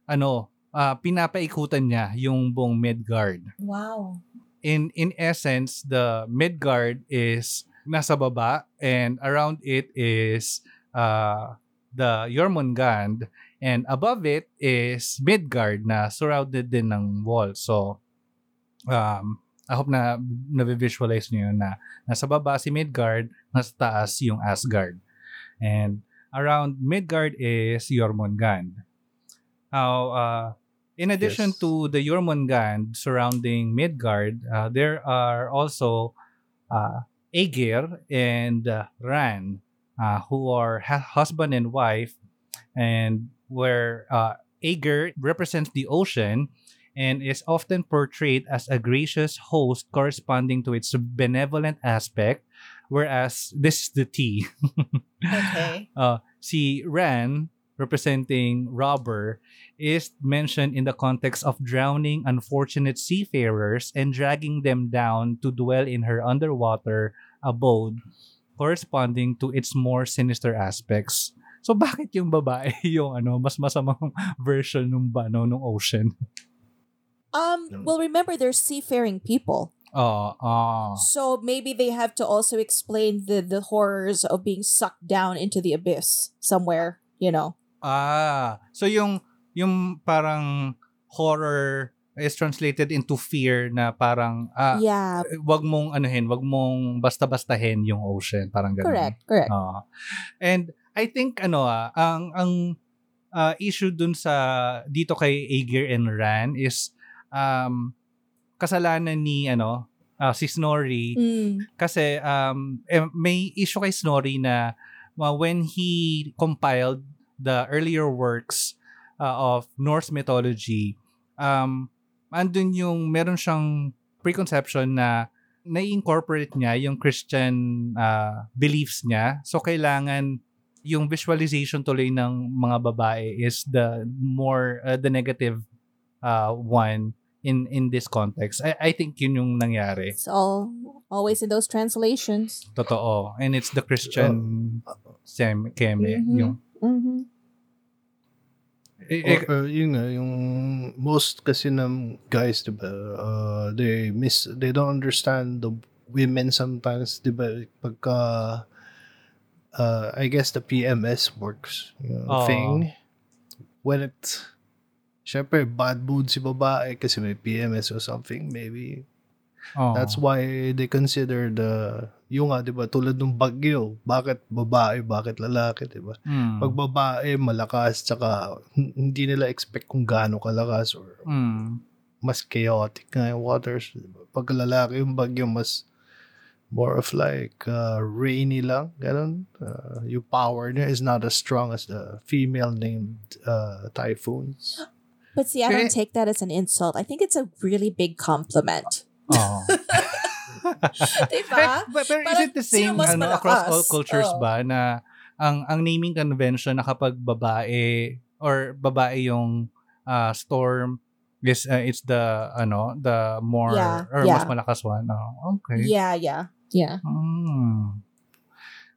ano, uh, pinapaikutan niya yung buong Midgard Wow. in in essence the Midgard is nasa baba and around it is uh the Jormungand and above it is Midgard na surrounded din ng wall. So um I hope na na-visualize niyo na nasa baba si Midgard, nasa taas yung Asgard. And around Midgard is Jormungand. Now, uh, in addition Yes. to the Jormungand surrounding Midgard, uh, there are also uh, Aegir and uh, Ran, uh, who are ha- husband and wife, and where uh, Aegir represents the ocean and is often portrayed as a gracious host corresponding to its benevolent aspect, whereas this is the T. Okay. uh, si Ran, representing robber, is mentioned in the context of drowning unfortunate seafarers and dragging them down to dwell in her underwater abode, corresponding to its more sinister aspects. So bakit yung babae yung ano mas masamang version ng ano ng ocean? Um, well, remember, they're seafaring people. Oh, oh. So maybe they have to also explain the, the horrors of being sucked down into the abyss somewhere, you know. Ah, so yung yung parang horror is translated into fear na parang ah yeah, wag mong anuhin, wag mong basta-bastahin yung ocean, parang ganun. correct, correct. Oo. and I think ano ah, ang ang ah, issue dun sa dito kay Aegir and Ran is um kasalanan ni ano ah, si Snorri Mm, kasi um eh, may issue kay Snorri na uh, when he compiled the earlier works uh, of Norse mythology um andun yung meron siyang preconception na na-incorporate niya yung Christian uh, beliefs niya so kailangan yung visualization tuloy ng mga babae is the more uh, the negative uh, one in in this context I, I think yun yung nangyari it's all always in those translations. Totoo. And it's the Christian sem keme. Mhm. Yung, Mm-hmm. Eh, Or, eh, uh, yun nga, yung most kasi ng guys, di ba, uh, they miss, they don't understand the women sometimes, di ba, pagka, uh, I guess the PMS works you know, thing. When it, syempre, bad mood si babae kasi may PMS or something, maybe. Oh. That's why they consider the, yung nga, di ba, tulad ng bagyo, bakit babae, bakit lalaki, di ba? Mm. Pag babae, malakas, tsaka h- hindi nila expect kung gaano kalakas or Mm. mas chaotic nga yung waters. diba? Pag lalaki yung bagyo, mas more of like uh, rainy lang, ganun. Uh, yung power niya is not as strong as the female named uh, typhoons. But see, I don't take that as an insult. I think it's a really big compliment. Oh. diba? But, pero is it the same ano, across all cultures Oo. ba na ang ang naming convention na kapag babae or babae yung ah, storm is uh, it's the ano the more Yeah, or yeah. mas malakas one. Oh, okay. Yeah, yeah, yeah. Hmm.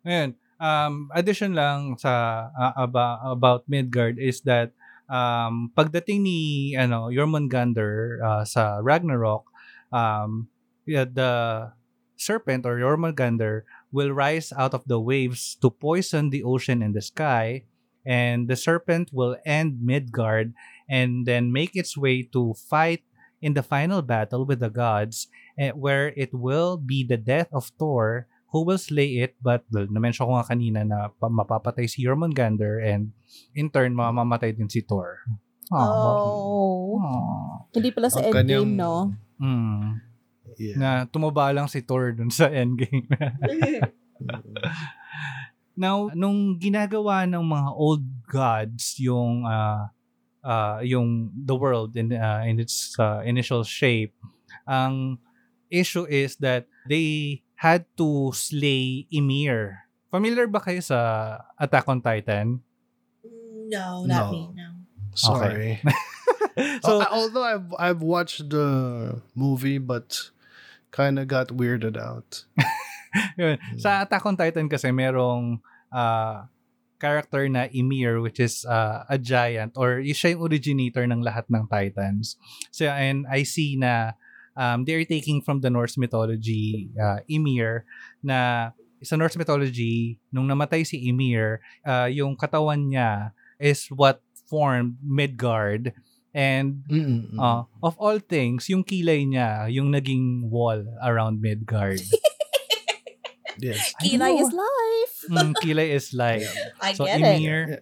Ngayon, um, addition lang sa uh, about, about Midgard is that um, pagdating ni ano Jormungandr uh, sa Ragnarok, um, yeah, the serpent or Jormungandr will rise out of the waves to poison the ocean and the sky, and the serpent will end Midgard and then make its way to fight in the final battle with the gods eh, where it will be the death of Thor who will slay it but well, na-mention ko nga kanina na pa- mapapatay si Jormungandr and in turn mamamatay din si Thor. Oh. Oh. Hindi pala sa Ang endgame, kanyang- no? Mm. Yeah. Na tumaba lang si Thor dun sa endgame. Now, nung ginagawa ng mga old gods yung uh, uh, yung the world in uh, in its uh, initial shape, ang issue is that they had to slay Ymir. Familiar ba kayo sa Attack on Titan? No, not not me, me. No. Sorry. So, Al- although I've I've watched the movie, but kind of got weirded out. Yun. Sa Attack on Titan kasi merong ah, character na Ymir which is ah, a giant or siya yung originator ng lahat ng Titans. So and I see na um, they're taking from the Norse mythology uh, Ymir na sa Norse mythology nung namatay si Ymir, ah, yung katawan niya is what formed Midgard and ah, of all things, yung kilay niya, yung naging wall around Midgard. yes. Kilay is life. Mm, kilay is life. I So, get it. Ymir.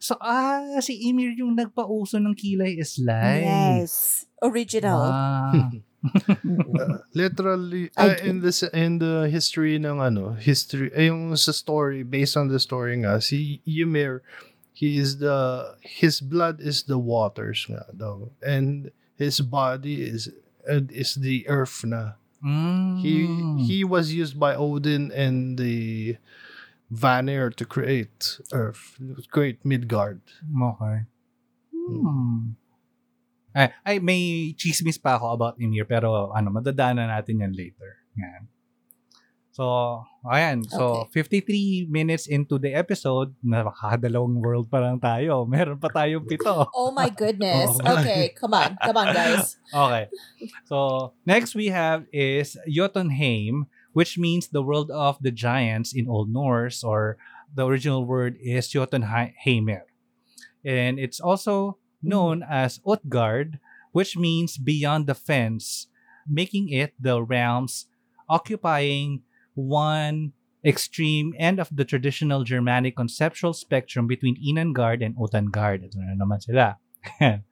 So, ah, si Ymir yung nagpauso ng kilay is life. Yes. Original. Ah. Uh, literally uh, in this in the history ng ano history eh, yung sa story based on the story nga si Ymir he is the his blood is the waters nga daw and his body is is the earth na Mm. he he was used by Odin and the Vanir to create earth create Midgard Okay. Hmm. Ay, ay, may chismis pa ako about Ymir pero ano, madadaanan natin yan later. Yan. So, ayan. So, 53 minutes into the episode, nakakadalawang world pa lang tayo. Meron pa tayong pito. Oh my goodness. Oh. Okay, come on. Come on, guys. Okay. So, next we have is Jotunheim, which means the world of the giants in Old Norse, or the original word is Jotunheimir. And it's also known mm-hmm. as Utgard, which means beyond the fence, making it the realms occupying one extreme end of the traditional Germanic conceptual spectrum between Inangard and Utangard. Ito na naman sila.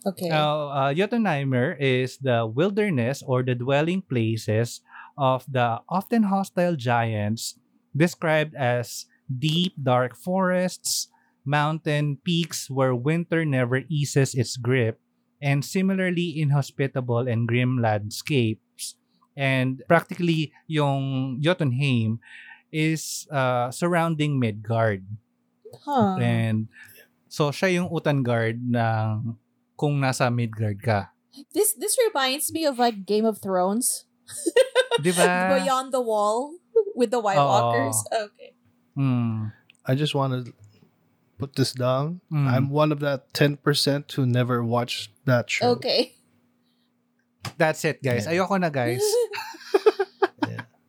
Okay. Now, uh, Jotunheimer is the wilderness or the dwelling places of the often hostile giants described as deep, dark forests, mountain peaks where winter never eases its grip, and similarly inhospitable and grim landscapes. And practically, yung Jotunheim is uh, surrounding Midgard. huh. And so, siya yung Utangard ng kung nasa Midgard ka. This this reminds me of like Game of Thrones. Di ba? Beyond the Wall with the White Oo. Walkers. Okay. Hmm. I just want to put this down. Mm. I'm one of that 10% who never watched that show. Okay. That's it, guys. Yeah. Ayoko na, guys.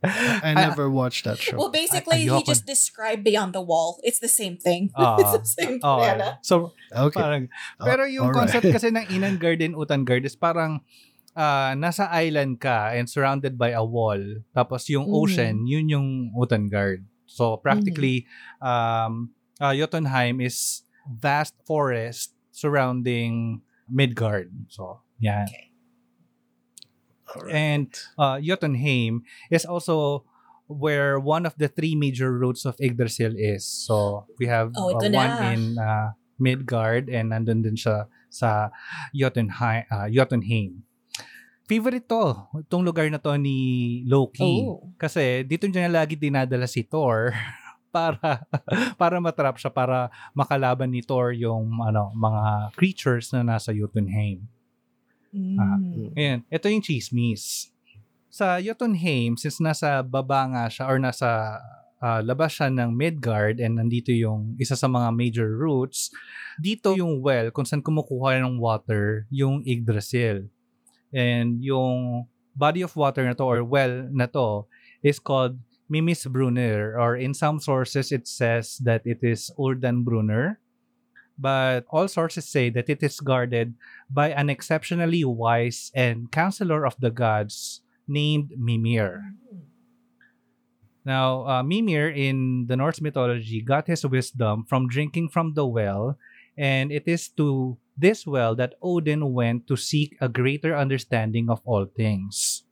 I never watched that show. well, basically, he ayoko- just described Beyond the Wall. It's the same thing. Ah. it's the same Oh, Diana. so okay. parang Oh, pero yung alright. concept kasi ng Inangard and Utangard is parang ah, nasa island ka and surrounded by a wall. Tapos yung Mhm. ocean, yun yung Utangard. So practically um uh, Jotunheim is vast forest surrounding Midgard. So, yan. Alright. And uh, Jotunheim is also where one of the three major routes of Yggdrasil is. So, we have Oh, uh, one na. in uh, Midgard and nandun din siya sa Jotunheim. Uh, Jotunheim. Favorite to, itong lugar na to ni Loki. Oh. Kasi dito niya lagi dinadala si Thor para para matrap siya para makalaban ni Thor yung ano mga creatures na nasa Jotunheim. Ah. Mm. Ayan, ito yung chismis. Sa Jotunheim, since nasa baba nga siya or nasa ah, labas siya ng Midgard and nandito yung isa sa mga major routes, dito yung well kung saan kumukuha ng water, yung Yggdrasil. And yung body of water na to or well na to is called Mimisbrunner or in some sources it says that it is Urdanbrunner. But all sources say that it is guarded by an exceptionally wise and counselor of the gods named Mimir. Now, uh, Mimir in the Norse mythology got his wisdom from drinking from the well, and it is to this well that Odin went to seek a greater understanding of all things.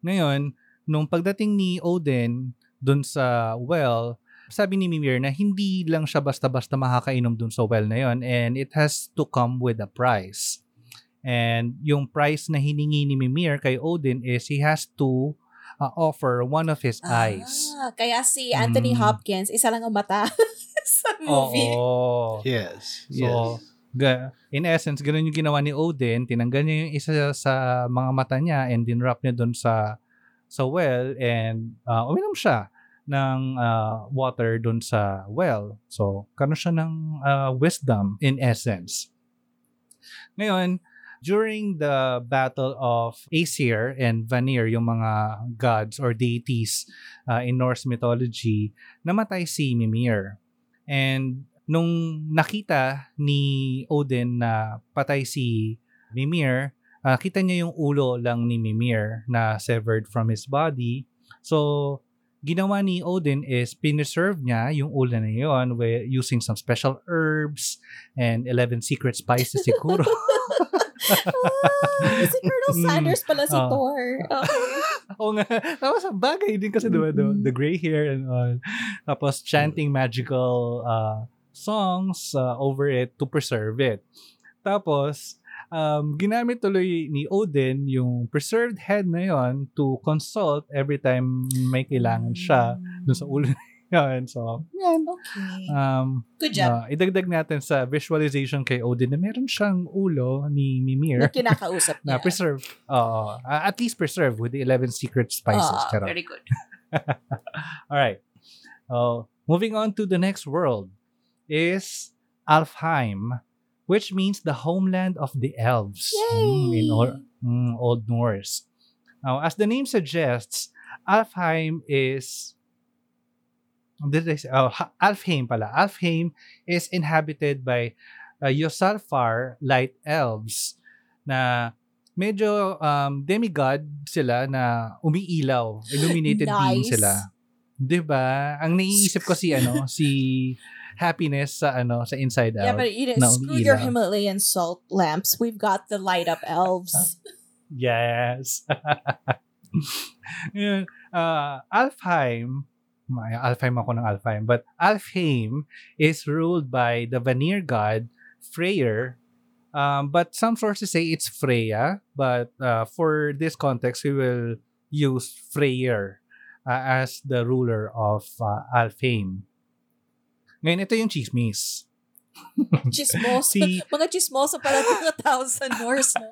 Ngayon, nung pagdating ni Odin dun sa well, sabi ni Mimir na hindi lang siya basta-basta makakainom dun sa well na yon and it has to come with a price. And yung price na hiningi ni Mimir kay Odin is he has to uh, offer one of his eyes. Ah, kaya si Anthony Mm. Hopkins, isa lang ang mata sa movie. Oo. Yes. So, yes. ga- in essence, ganun yung ginawa ni Odin. Tinanggal niya yung isa sa mga mata niya and dinrap niya doon sa sa well and uh, uminom siya ng uh, water doon sa well. So, karon siya ng uh, wisdom in essence. Ngayon, during the battle of Aesir and Vanir, yung mga gods or deities uh, in Norse mythology, namatay si Mimir. And nung nakita ni Odin na patay si Mimir, ah, kita niya yung ulo lang ni Mimir na severed from his body. So, ginawa ni Odin is pineserve niya yung ulo na yun with, using some special herbs and 11 secret spices siguro. Ah, si Colonel Mm. Sanders pala si Ah. Thor. Okay. Oo nga. Tapos ang bagay din kasi diba, Mm-mm. the gray hair and all. Tapos chanting magical uh, songs uh, over it to preserve it. Tapos, um, ginamit tuloy ni Odin yung preserved head na yon to consult every time may kailangan siya dun sa ulo na yun. So, yan. Okay. Um, Good job. uh, idagdag natin sa visualization kay Odin na meron siyang ulo ni Mimir na kinakausap na niya. preserve. Oo. Uh, at least preserve with the 11 secret spices. Ah, Charot. very good. All right. Uh, moving on to the next world is Alfheim, which means the homeland of the elves Mm, in or, mm, Old Norse. Now, as the name suggests, Alfheim is did I say, oh, Alfheim pala. Alfheim is inhabited by uh, Yosalfar light elves na medyo um, demigod sila na umiilaw. Illuminated being Nice. sila. 'Di ba? Ang naiisip ko si ano, si happiness sa ano sa Inside Out. Yeah, but you know, screw your. Himalayan salt lamps. We've got the light up elves. Yes. Uh, Alfheim, may Alfheim ako ng Alfheim, but Alfheim is ruled by the Vanir god Freyr. Um, but some sources say it's Freya, but uh, for this context, we will use Freyr uh, as the ruler of uh, Alfheim. Ngayon, ito yung chismis. Chismoso. Si- Mga chismoso pala mga tao sa Norse. No?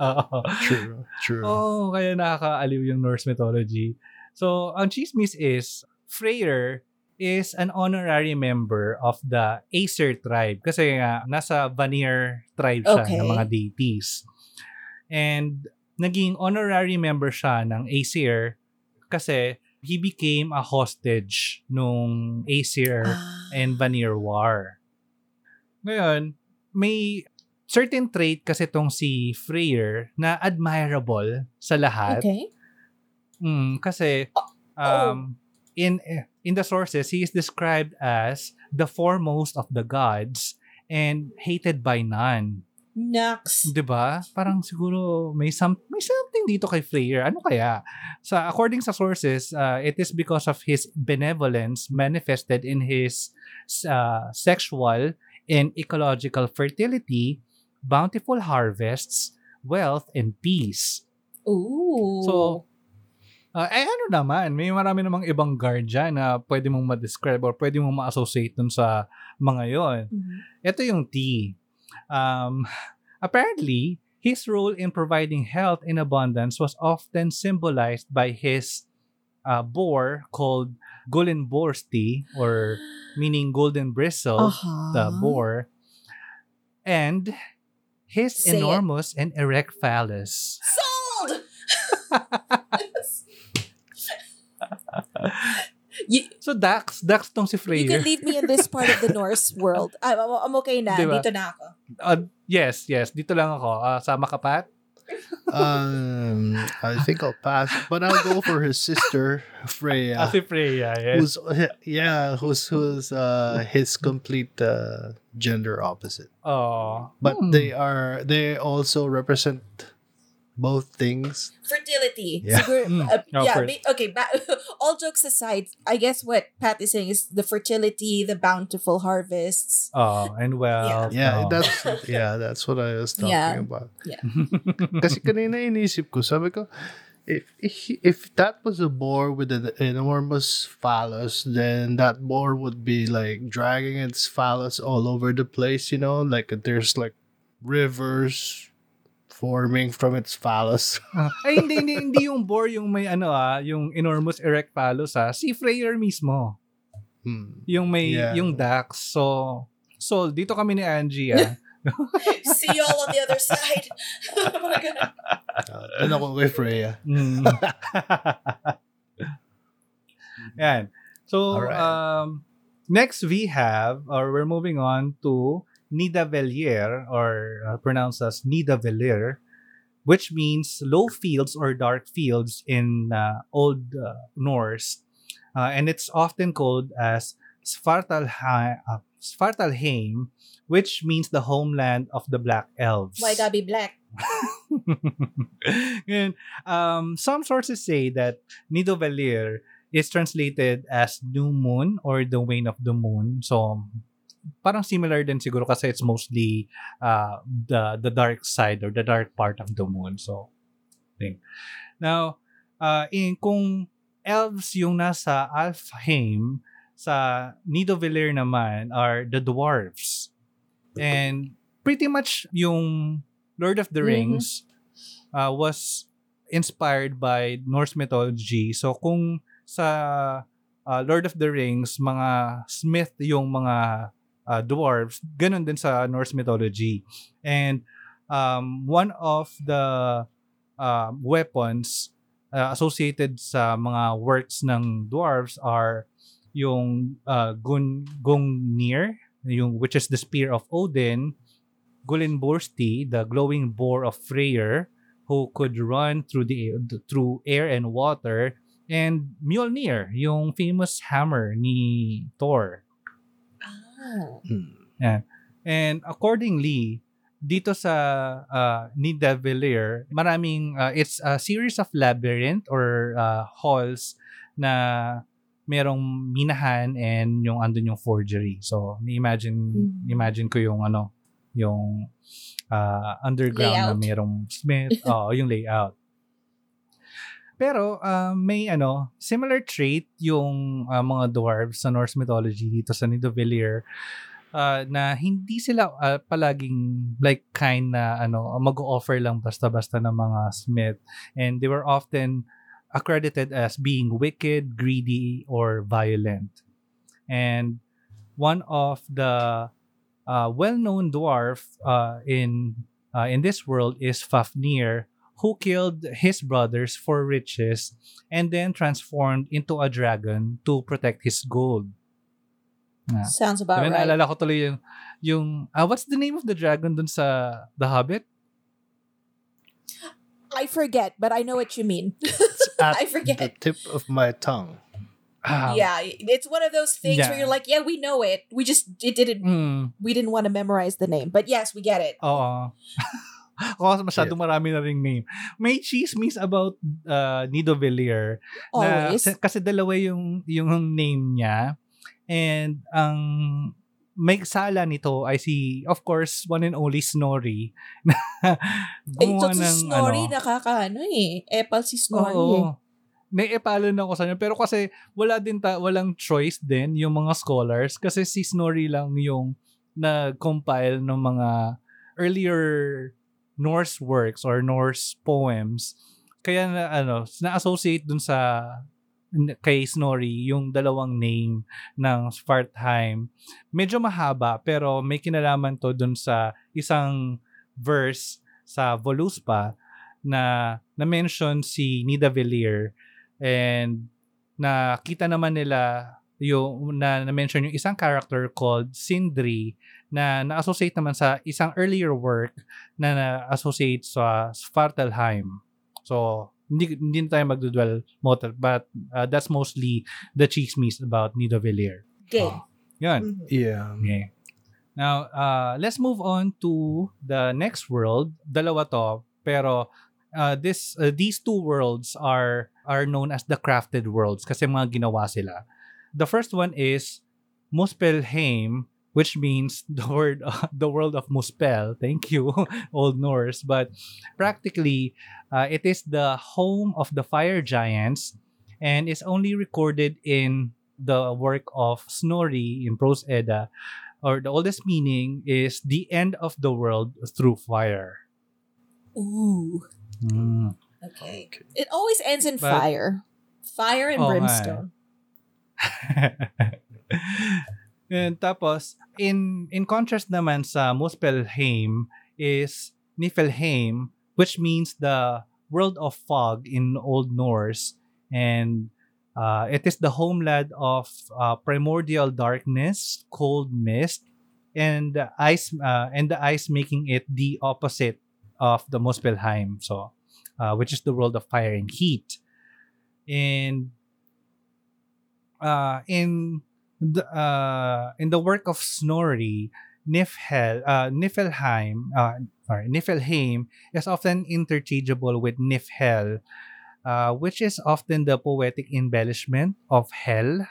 Oo. True. True. Oo, kaya nakakaaliw yung Norse mythology. So, ang chismis is, Freyr is an honorary member of the Aesir tribe. Kasi nga, nasa Vanir tribe siya Okay. ng mga deities. And naging honorary member siya ng Aesir kasi he became a hostage nung Aesir Ah. and Vanir War. Ngayon, may certain trait kasi tong si Freyr na admirable sa lahat. Okay. Mm, kasi um, in in the sources, he is described as the foremost of the gods and hated by none. Naks. 'Di ba? Parang siguro may some may something dito kay Freyr. Ano kaya? Sa according sa sources, uh, it is because of his benevolence manifested in his uh, sexual and ecological fertility, bountiful harvests, wealth, and peace. Ooh. So, uh, eh ano naman, may marami namang ibang guard dyan na pwede mong ma-describe or pwede mong ma-associate dun sa mga yon. Mhm. Ito yung T. Um, apparently, his role in providing health in abundance was often symbolized by his uh, boar called Gulenborsti or meaning golden bristle, Uh-huh. the boar, and his Say it. enormous and erect phallus. Sold! you, So Dax, Dax tong si you can leave me in this part of the Norse world. I'm, I'm, I'm okay na. Diba? Dito na ako. Uh, yes, yes. Dito lang ako. Uh, sama ka, Pat? Um, I think I'll pass, but I'll go for his sister Ah, Freya, si Freya, yes. who's yeah, who's who's uh his complete uh, gender opposite. Oh. But Hmm. they are they also represent both things. Fertility. Yeah. Siguro, Mm. uh, Oh, yeah, fer- ba- okay. Ba- all jokes aside, I guess what Pat is saying is the fertility, the bountiful harvests. Oh, and well. Yeah, oh. that's yeah, that's what I was talking Yeah. about. Yeah. Kasi kanina inisip ko, sabi ko, if, if if that was a boar with an enormous phallus, then that boar would be like dragging its phallus all over the place, you know, like there's like rivers forming from its phallus. Ay, hindi, hindi, hindi yung boar yung may ano ah, yung enormous erect phallus ah. Si Freyr mismo. Hmm. Yung may, Yeah. yung Dax. So, so dito kami ni Angie ah. See y'all on the other side. oh my God. Uh, and ako kay Freya. Mm. Yan. So, Alright. um, next we have, or we're moving on to Nidavellir, or uh, pronounced as Nidavellir, which means low fields or dark fields in uh, Old uh, Norse. Uh, and it's often called as Svartalheim, uh, Svartalheim, which means the homeland of the Black Elves. Why Gabi Black? Ngayon, um, some sources say that Nidovellir is translated as new moon or the wane of the moon. So, parang similar din siguro kasi it's mostly uh, the the dark side or the dark part of the moon. So, thing. Now, uh, in, kung elves yung nasa Alfheim, sa Nidovellir naman are the dwarves. And pretty much yung Lord of the Mhm. Rings uh, was inspired by Norse mythology. So kung sa uh, Lord of the Rings, mga smith yung mga uh, dwarves, ganun din sa Norse mythology. And um, one of the uh, weapons uh, associated sa mga works ng dwarves are yung uh, Gun Gungnir, yung which is the spear of Odin, Gulenborsti, the glowing boar of Freyr, who could run through the through air and water, and Mjolnir, yung famous hammer ni Thor. Ah. Hmm. And accordingly, dito sa uh, Nidavellir, maraming uh, it's a series of labyrinth or uh, halls na merong minahan and yung andun yung forgery. So, ni-imagine Mhm. imagine ko yung ano, yung uh, underground na Layout. merong smith, oo, yung layout. Pero uh, may ano, similar trait yung uh, mga dwarves sa Norse mythology dito sa Nidovellir uh, na hindi sila uh, palaging like kind na ano mag-offer lang basta-basta ng mga smith and they were often accredited as being wicked, greedy or violent. and one of the uh, well-known dwarf uh, in uh, in this world is Fafnir, who killed his brothers for riches and then transformed into a dragon to protect his gold. Sounds about Diba, right. naalala ko tuloy yung, yung ah, what's the name of the dragon dun sa The Hobbit? I forget, but I know what you mean. At I forget. the tip of my tongue. Ah, yeah, it's one of those things where you're like, yeah, we know it. We just it didn't Mm, we didn't want to memorize the name. But yes, we get it. oo. Kasi masyadong marami na ring name. May chismis about uh, Nido Villiers na, Always. kasi, kasi dalawa yung, yung name niya. And ang may sala nito ay si, of course, one and only Snorri. na Eh, gumawa ito si ng, Snorri, ano, nakakaano eh. Epal si Snorri eh. Oo. Naiepalo na ako sa kanya. Pero kasi wala din ta, walang choice din yung mga scholars kasi si Snorri lang yung nag-compile ng mga earlier Norse works or Norse poems. Kaya na ano, na-associate dun sa kay Snorri yung dalawang name ng Svartheim. Medyo mahaba pero may kinalaman to dun sa isang verse sa Voluspa na na-mention si Nidavellir and nakita naman nila yung na na-mention yung isang character called Sindri na na-associate naman sa isang earlier work na na-associate sa Svartalheim. So, hindi, hindi na tayo magdudwell motor but uh, that's mostly the chismes about Nidavellir. Game. Oh. Yun. Mhm. Yeah. Okay. Now, uh, let's move on to the next world. Dalawa to, pero uh, this uh, these two worlds are are known as the crafted worlds kasi mga ginawa sila. The first one is Muspelheim, which means the word the world of Muspel. Thank you, Old Norse. But practically, uh, it is the home of the fire giants, and is only recorded in the work of Snorri in Prose Edda, or the oldest meaning is the end of the world through fire. Ooh. Mm. Okay. It always ends in But- fire. Fire and Oh, brimstone. And tapos, in in contrast naman sa Muspelheim is Niflheim, which means the world of fog in Old Norse. And uh, it is the homeland of uh, primordial darkness, cold mist, and the ice uh, and the ice making it the opposite of the Muspelheim. So, uh, which is the world of fire and heat. And uh, in the uh, in the work of Snorri, Nifhel, uh, Niflheim, uh, sorry, Niflheim is often interchangeable with Nifhel, uh, which is often the poetic embellishment of hell,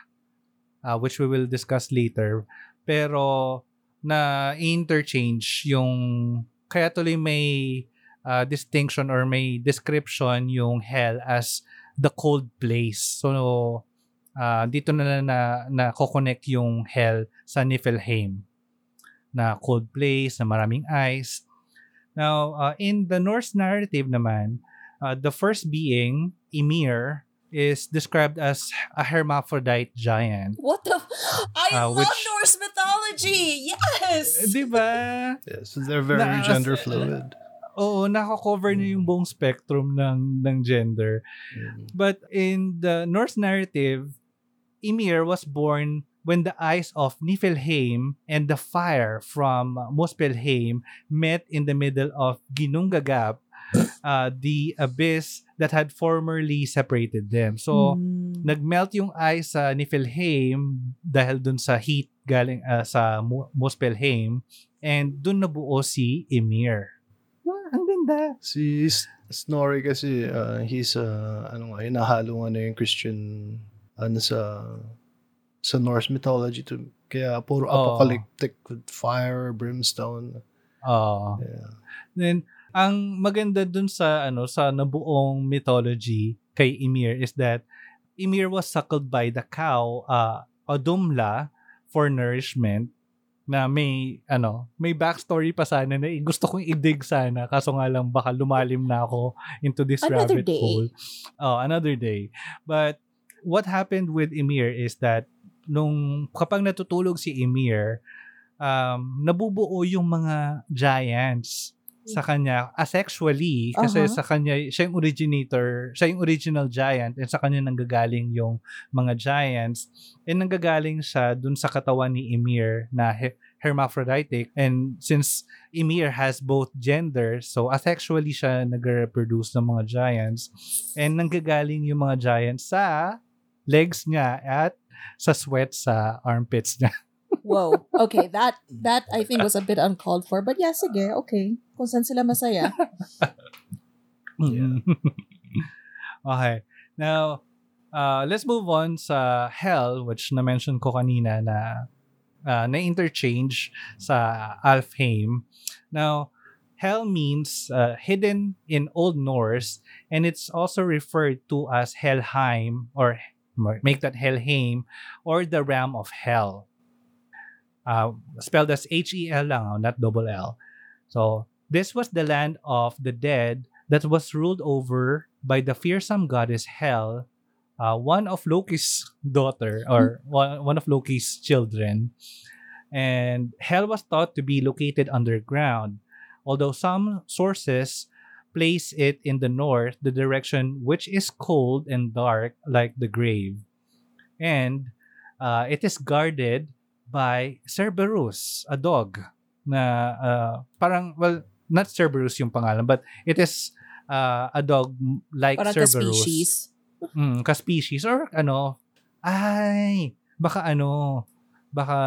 uh, which we will discuss later. Pero na interchange yung kaya tuloy may uh, distinction or may description yung hell as the cold place. So uh, dito na na, na connect yung hell sa Niflheim na cold place na maraming ice. Now, uh, in the Norse narrative naman, uh, the first being, Ymir, is described as a hermaphrodite giant. What the? I Uh, love which- Norse mythology. Yes. Di ba? Yeah, so they're very Na- gender fluid. Oo, nako-cover niya yung buong spectrum ng, ng gender. Mm. But in the Norse narrative, Ymir was born when the eyes of Niflheim and the fire from Muspelheim met in the middle of Ginnungagap, uh, the abyss that had formerly separated them. So, Hmm. nagmelt yung ice sa Niflheim dahil dun sa heat galing uh, sa Mu- Muspelheim and dun nabuo si Ymir. Ganda. Si Snorri kasi, uh, he's, uh, ano nga, hinahalo nga na yung Christian, ano sa, sa Norse mythology. To, kaya puro Oo. apocalyptic with fire, brimstone. Oo. Yeah. Then, ang maganda dun sa ano sa nabuong mythology kay Ymir is that Ymir was suckled by the cow uh, Odumla for nourishment na may ano may backstory pa sana na eh, gusto kong i-dig sana kaso nga lang baka lumalim na ako into this Another rabbit day. hole. Oh, another day. But what happened with Ymir is that nung kapag natutulog si Emir, um, nabubuo yung mga giants sa kanya asexually kasi Uh-huh. sa kanya siya yung originator, siya yung original giant and sa kanya nanggagaling yung mga giants and nanggagaling siya dun sa katawan ni Emir na he- hermaphroditic and since Emir has both genders so asexually siya nagre-reproduce ng mga giants and nanggagaling yung mga giants sa legs niya at sa sweat sa armpits niya. Whoa. Okay, that that I think was a bit uncalled for. But yeah, sige, okay. Kung saan sila masaya. Mm. okay. Now, uh, let's move on sa hell, which na-mention ko kanina na uh, na-interchange sa Alfheim. Now, hell means uh, hidden in Old Norse and it's also referred to as Helheim or make that Helheim or the realm of hell. Uh, spelled as H-E-L lang, not double L. So, this was the land of the dead that was ruled over by the fearsome goddess Hel, uh, one of Loki's daughter or one, one of Loki's children. And Hel was thought to be located underground, although some sources place it in the north, the direction which is cold and dark like the grave. And uh, it is guarded by Cerberus, a dog na uh, parang well not Cerberus yung pangalan but it is uh, a dog like Parang Cerberus. ka-species. Mm, ka-species or ano ay baka ano baka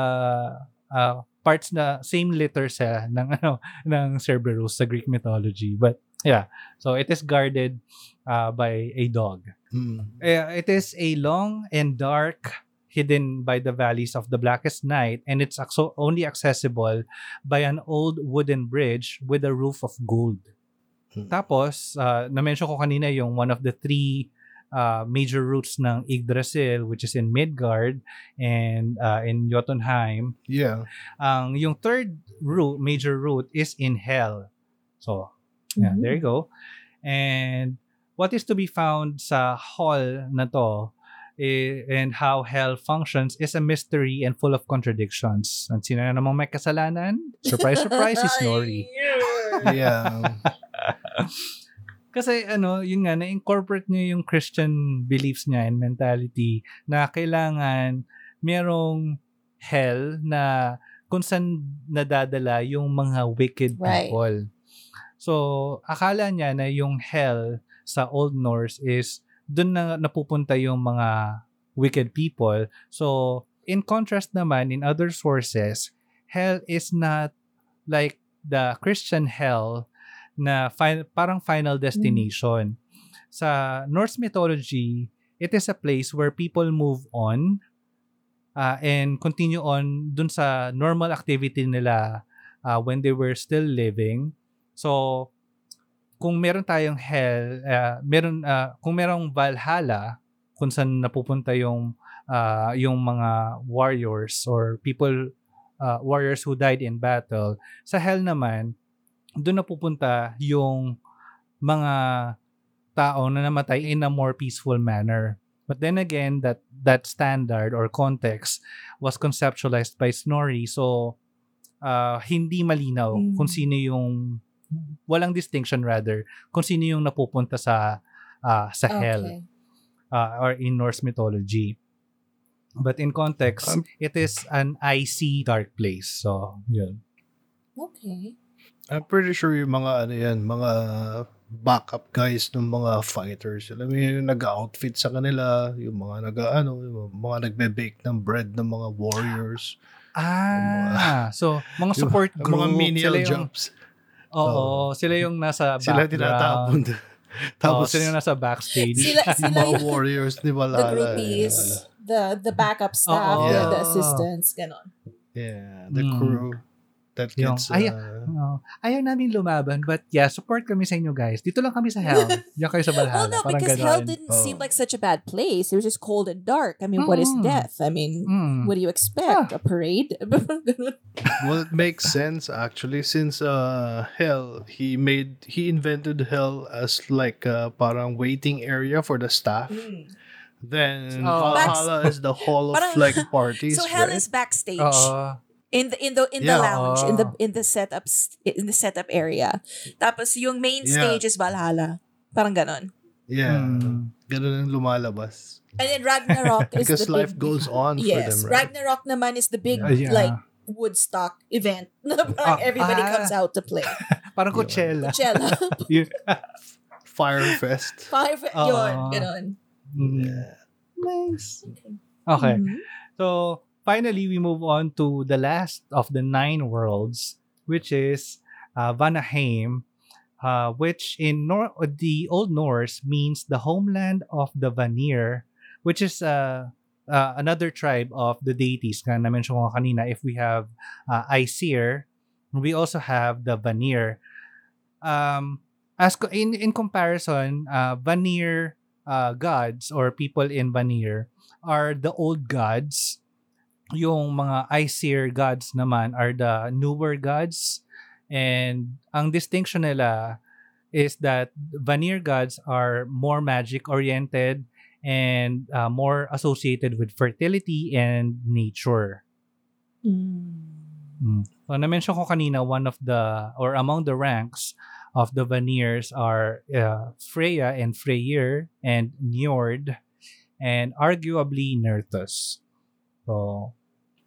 uh, parts na same litter sa ng ano ng Cerberus sa Greek mythology but yeah so it is guarded uh, by a dog Hmm. Uh, it is a long and dark hidden by the valleys of the blackest night and it's acso- only accessible by an old wooden bridge with a roof of gold. Hmm. Tapos, uh, na-mention ko kanina yung one of the three uh, major routes ng Yggdrasil which is in Midgard and uh, in Jotunheim. Yeah. Ang yung third route, major route is in Hell. So, yeah, Mhm. there you go. And what is to be found sa hall na to and how hell functions is a mystery and full of contradictions. At sino na namang may kasalanan? Surprise, surprise, si Snorri. Yeah. Kasi ano, yun nga, na-incorporate niya yung Christian beliefs niya and mentality na kailangan merong hell na kung saan nadadala yung mga wicked Right. people. So, akala niya na yung hell sa Old Norse is doon na napupunta yung mga wicked people. So, in contrast naman, in other sources, hell is not like the Christian hell na fi- parang final destination. Sa Norse mythology, it is a place where people move on uh, and continue on dun sa normal activity nila uh, when they were still living. So, kung meron tayong hell, uh, meron, uh, kung merong Valhalla, kung saan napupunta yung uh, yung mga warriors or people uh, warriors who died in battle sa hell naman doon napupunta yung mga tao na namatay in a more peaceful manner but then again that that standard or context was conceptualized by Snorri so uh, hindi malinaw Mm. kung sino yung walang distinction rather kung sino yung napupunta sa uh, sa hell Okay. uh, or in Norse mythology. But in context, Um, it is an icy dark place. So, yun. Okay. I'm pretty sure yung mga ano yan, mga backup guys ng mga fighters. Alam mo yung nag-outfit sa kanila, yung mga nag ano, yung mga nagbe-bake ng bread ng mga warriors. Ah, so mga support yung, group, mga menial sila yung, Oo, sila yung nasa Sila background. tinatapon. Tapos Tapos sila yung nasa backstage. Sila, yung sila mga yung warriors ni the Valhalla. groupies, the the backup staff, the, Yeah. the assistants, ganon. Yeah, the Mm. That Yung- gets ay, uh, Oo. ayaw namin lumaban, but yeah, support kami sa inyo guys. Dito lang kami sa hell. Diyan kayo sa Valhalla. Well, no, Parang because ganon. hell didn't seem Oh. like such a bad place. It was just cold and dark. I mean, what is Mm. death? I mean, Mm. what do you expect? A parade? Well, it makes sense actually since uh hell he made he invented hell as like uh, parang waiting area for the staff. Mm. Then Oh. Valhalla is the hall of Parang- flag parties, so hell right? is backstage. Oo. In the in the in the Yeah. lounge in the Oh. in the setup in the setup area. Tapos yung main Yeah. stage is Valhalla. Parang ganon. yeah. Hmm. Ganun ang lumalabas. And then Ragnarok is Because the life big, goes on for Yes, them, right? Ragnarok naman is the big Uh, yeah. like Woodstock event. na Ah, parang everybody ah. comes out to play. Parang Coachella. Coachella. Firefest. Five, Ah. yun, ganon. Mm. Yeah. Nice. Okay. Mhm. So finally, we move on to the last of the nine worlds, which is uh, Vanaheim, uh, which in Nor- the Old Norse means the homeland of the Vanir, which is uh, uh, another tribe of the deities. Nga na-mention ko kanina, if we have uh, Aesir, we also have the Vanir. Um, as in in comparison, uh, Vanir uh, gods or people in Vanir are the old gods. Yung mga Aesir gods naman are the newer gods. And ang distinction nila is that Vanir gods are more magic oriented and uh, more associated with fertility and nature. Mm. So na-mention ko kanina one of the or among the ranks of the Vanirs are uh, Freya and Freyr and Njord and arguably Nerthus. So,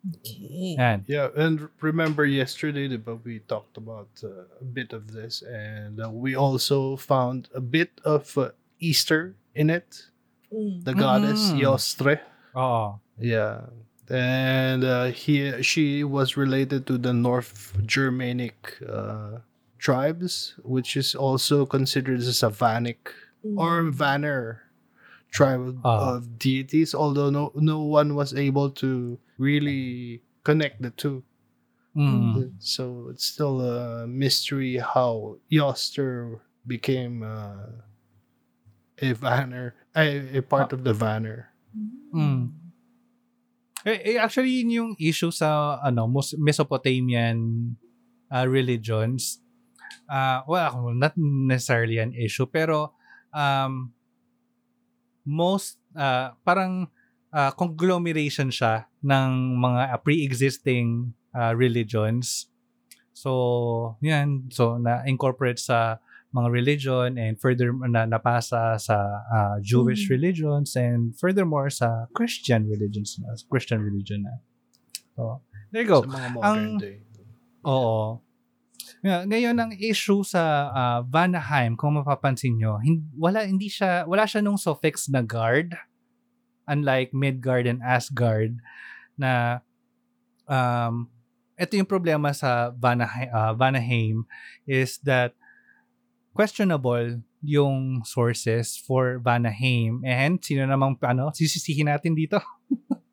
Okay. yan. Yeah, and remember yesterday that we talked about uh, a bit of this, and uh, we also found a bit of uh, Easter in it. Mm. The goddess Mm. Yostre. Oh, Yeah, and uh, he she was related to the North Germanic uh, tribes, which is also considered as a Vanic Mm. or Vanner tribe of deities. Although no no one was able to really connect the two. Mm. So it's still a mystery how Yoster became uh, a Vanner, a, a part of the Vanner. Mm. Eh, eh, actually, yun yung issue sa ano Mesopotamian uh, religions. Uh, well, not necessarily an issue, pero um, most, uh, parang uh, conglomeration siya ng mga pre-existing uh, religions. So, yan. So, na-incorporate sa mga religion and further na napasa sa uh, Jewish Mm. religions and furthermore sa Christian religions na Christian religion na. So, there you go. Sa mga modern Ang- day. Oo. Nga- Ngayon ang issue sa ah, Vanaheim, kung mapapansin nyo, hin- wala hindi siya wala siya nung suffix na guard unlike Midgard and Asgard na um ito yung problema sa Vanaheim, Vanaheim is that questionable yung sources for Vanaheim and sino namang ano sisisihin natin dito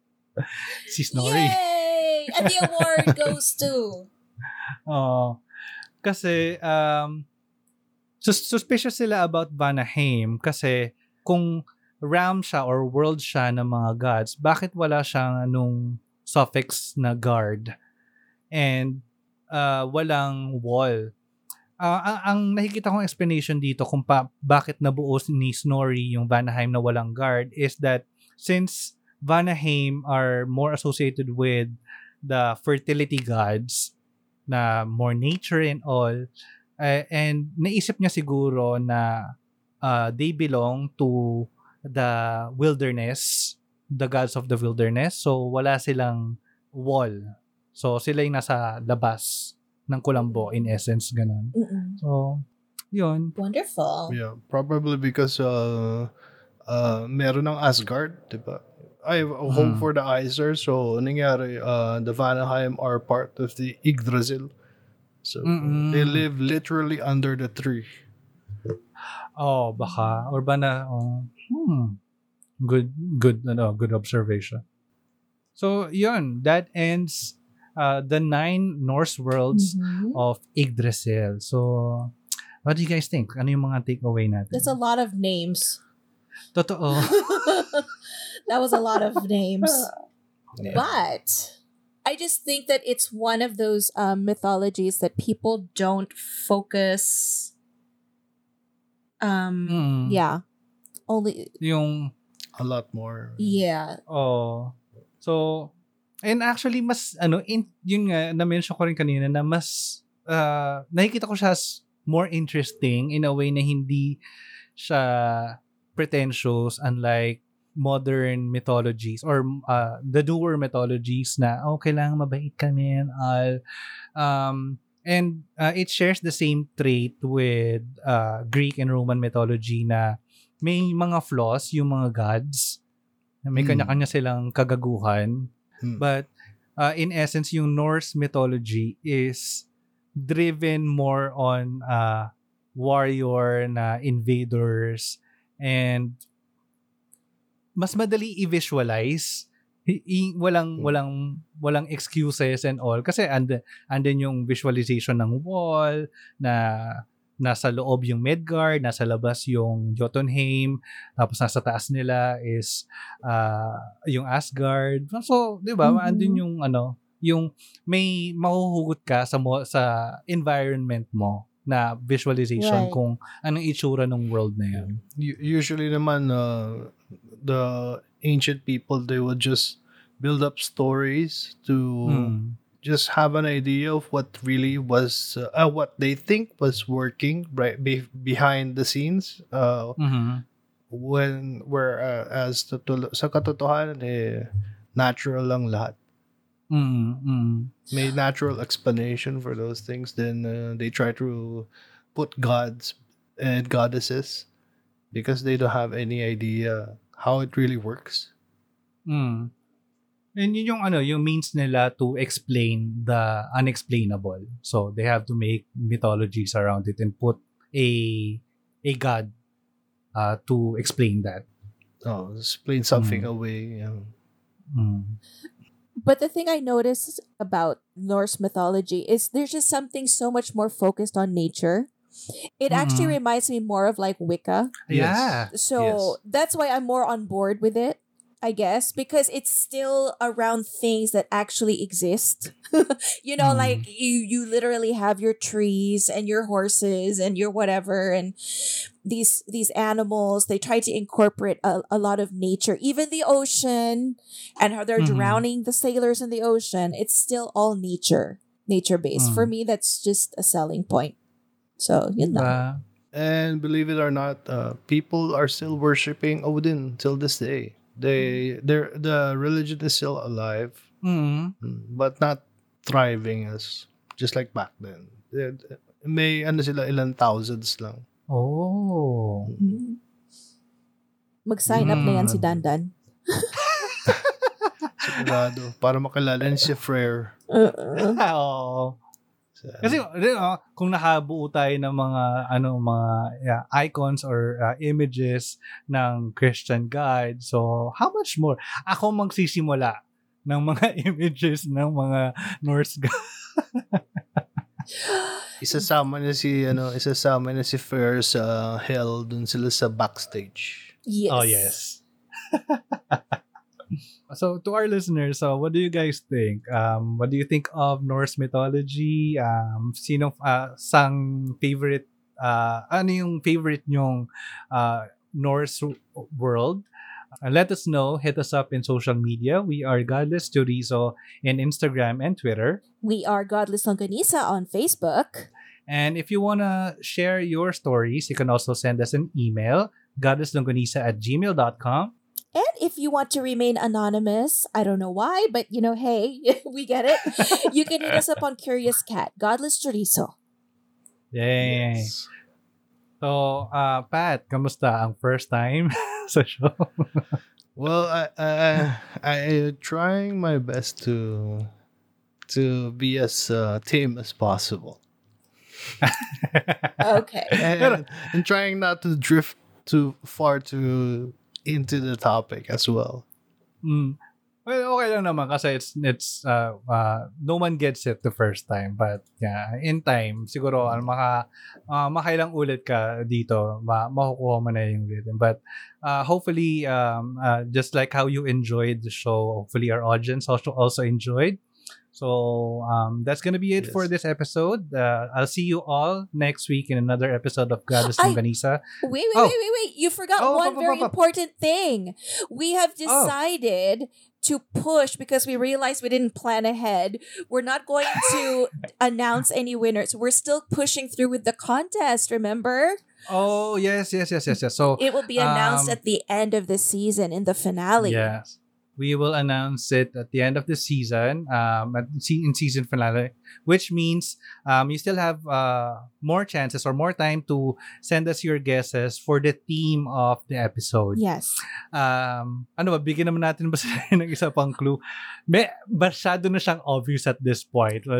si Snorri Yay! And the award goes to... Oo. Kasi, um, sus- suspicious sila about Vanaheim kasi kung realm siya or world siya ng mga gods, bakit wala siyang anong suffix na guard and uh, walang wall? Ah, ang, ang nakikita kong explanation dito kung pa, bakit nabuo ni Snorri yung Vanaheim na walang guard is that since Vanaheim are more associated with the fertility gods, na more nature and all. Uh, and naisip niya siguro na uh, they belong to the wilderness, the gods of the wilderness. So wala silang wall. So sila yung nasa labas ng kulambo in essence ganun. Mm-mm. So yun. Wonderful. Yeah, probably because uh, uh, meron ng Asgard, di ba? Ay, home Hmm. for the Aesir. So, nangyari? Uh, the Vanaheim are part of the Yggdrasil. So, Mm-mm. they live literally under the tree. Oh, baka or ba na oh, hmm. Good good ano, good observation. So yun, that ends uh, the nine Norse worlds Mhm. of Yggdrasil. So, what do you guys think? Ano yung mga takeaway natin? That's a lot of names. Totoo. that was a lot of names. Yeah. But I just think that it's one of those um, mythologies that people don't focus. Um, Mm. yeah, only Yung a lot more. Yeah. Oh. So, and actually, mas, ano, in, yun nga, na-mention ko rin kanina na mas, uh, nakikita ko siya as more interesting in a way na hindi siya pretentious unlike modern mythologies or uh, the newer mythologies na, oh, kailangan mabait kami and all. Um, and uh, it shares the same trait with uh, Greek and Roman mythology na may mga flaws yung mga gods. Na may Hmm. kanya-kanya silang kagaguhan. Hmm. But uh, in essence, yung Norse mythology is driven more on uh, warrior na invaders and mas madali i-visualize i- walang Hmm. walang walang excuses and all kasi and andun yung visualization ng wall na nasa loob yung Midgard, nasa labas yung Jotunheim, tapos nasa taas nila is ah, yung Asgard. So, 'di ba? Mhm. Andun yung ano, yung may mahuhugot ka sa mo, sa environment mo na visualization Right. kung anong itsura ng world na yun. U- usually naman uh, the ancient people they would just build up stories to Mm. just have an idea of what really was uh, uh, what they think was working right be- behind the scenes uh, Mhm. when whereas uh, sa katotohanan eh natural lang lahat Mm, mm. may natural explanation for those things then uh, they try to put gods and goddesses because they don't have any idea how it really works Mm. And yun yung ano, yung means nila to explain the unexplainable. So they have to make mythologies around it and put a a god uh, to explain that. oh explain something Mm. away yeah. Mm. But the thing I noticed about Norse mythology is there's just something so much more focused on nature. It actually Mhm. reminds me more of like Wicca. Yeah. So that's why I'm more on board with it, I guess, because it's still around things that actually exist. you know, Mm. like you you literally have your trees and your horses and your whatever and these these animals they try to incorporate a, a lot of nature even the ocean and how they're Mhm. drowning the sailors in the ocean it's still all nature nature based for Mm. me that's just a selling point so you know Diba? And believe it or not, uh, people are still worshiping Odin till this day. They, their, the religion is still alive, Mm. mm, but not thriving as just like back then. May ano sila ilang thousands lang. Oh. Mhm. Mag-sign up na yan si Mm. Dandan. Sigurado para makilala ni si Frere. Uh-uh. Oo. Sa- Kasi you know, kung nakabuo tayo ng mga ano mga yeah, icons or uh, images ng Christian God, so how much more? Ako magsisimula ng mga images ng mga Norse God. isasama niya si ano, isasama niya si Frere sa hell dun sila sa backstage. Yes. Oh yes. so to our listeners, so what do you guys think? Um, what do you think of Norse mythology? Um, sino uh, sang favorite uh, ano yung favorite nyong uh, Norse world? Uh, let us know. Hit us up in social media. We are Godless Chorizo in Instagram and Twitter. We are Godless Longanisa on Facebook. And if you want to share your stories, you can also send us an email, godlesslonganisa at gmail.com. And if you want to remain anonymous, I don't know why, but you know, hey, we get it. you can hit us up on Curious Cat, Godless Chorizo. Yay! Yes. So, uh, Pat, kamusta ang first time sa show? Well, I I I trying my best to to be as uh, tame as possible, Okay. and, and trying not to drift too far to into the topic as well. Mm. Well, okay lang naman kasi it's it's uh, uh, no one gets it the first time but yeah, in time siguro ano maka uh, makailang ulit ka dito, ma makukuha mo na yung rhythm. But uh, hopefully um uh, just like how you enjoyed the show, hopefully our audience also also enjoyed. So um, that's gonna be it for this episode. Uh, I'll see you all next week in another episode of Goddess Ay! Longanisa. Wait, wait, Oh. wait, wait, wait. You forgot Oh, one pa- pa- very pa- pa. important thing. We have Oh. decided to push because we realized we didn't plan ahead. We're not going to announce any winners. We're still pushing through with the contest, remember? Oh yes, yes, yes, yes, yes. So It will be announced Um, at the end of the season in the finale. Yes. We will announce it at the end of the season, um, at se- in season finale, which means um, you still have uh, more chances or more time to send us your guesses for the theme of the episode. Yes. Um, ano ba, bigyan naman natin ba sila ng isa pang clue? May, masyado na siyang obvious at this point.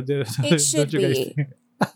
It should be.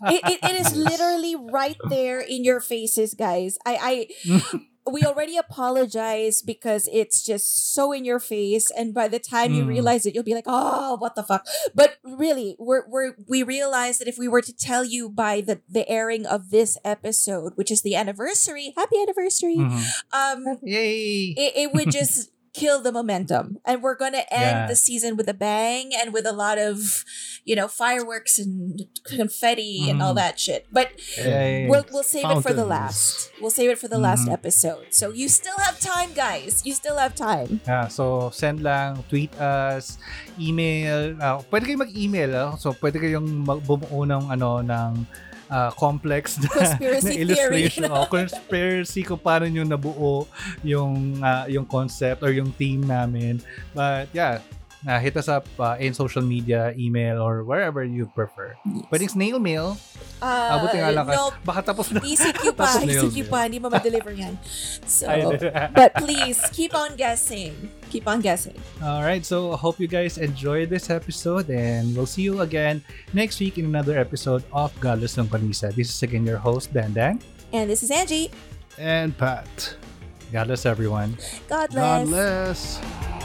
It, it, it is literally right there in your faces, guys. I, I we already apologize because it's just so in your face and by the time you Mm. realize it you'll be like oh what the fuck but really we're, we're we realize that if we were to tell you by the the airing of this episode which is the anniversary happy anniversary Mhm. um Yay! it, it would just kill the momentum and we're gonna end Yeah. the season with a bang and with a lot of you know fireworks and confetti and all Mhm. that shit but Yay. We'll, we'll save it for the last. We'll save it for the last Mhm. episode. So you still have time, guys. You still have time. Yeah, so send lang, tweet us, email. ah, pwede kayo mag-email. ah. So pwede kayong mag- bumuo ng ano ng ah, complex na, Conspiracy na theory. illustration o conspiracy kung paano nyo nabuo yung ah, yung concept or yung theme namin. But yeah, uh, hit us up uh, in social media, email, or wherever you prefer. Pwedeng snail mail. Uh, Abutin nga lang. no, Baka tapos na. ECQ pa. Tapos na. ECQ pa. Hindi mo ma-deliver yan. So, but please, keep on guessing. Keep on guessing. All right, so I hope you guys enjoyed this episode, and we'll see you again next week in another episode of Godless Longpanisa. This is again your host, Dan Dan. And this is Angie. And Pat. God bless everyone. God bless. God bless.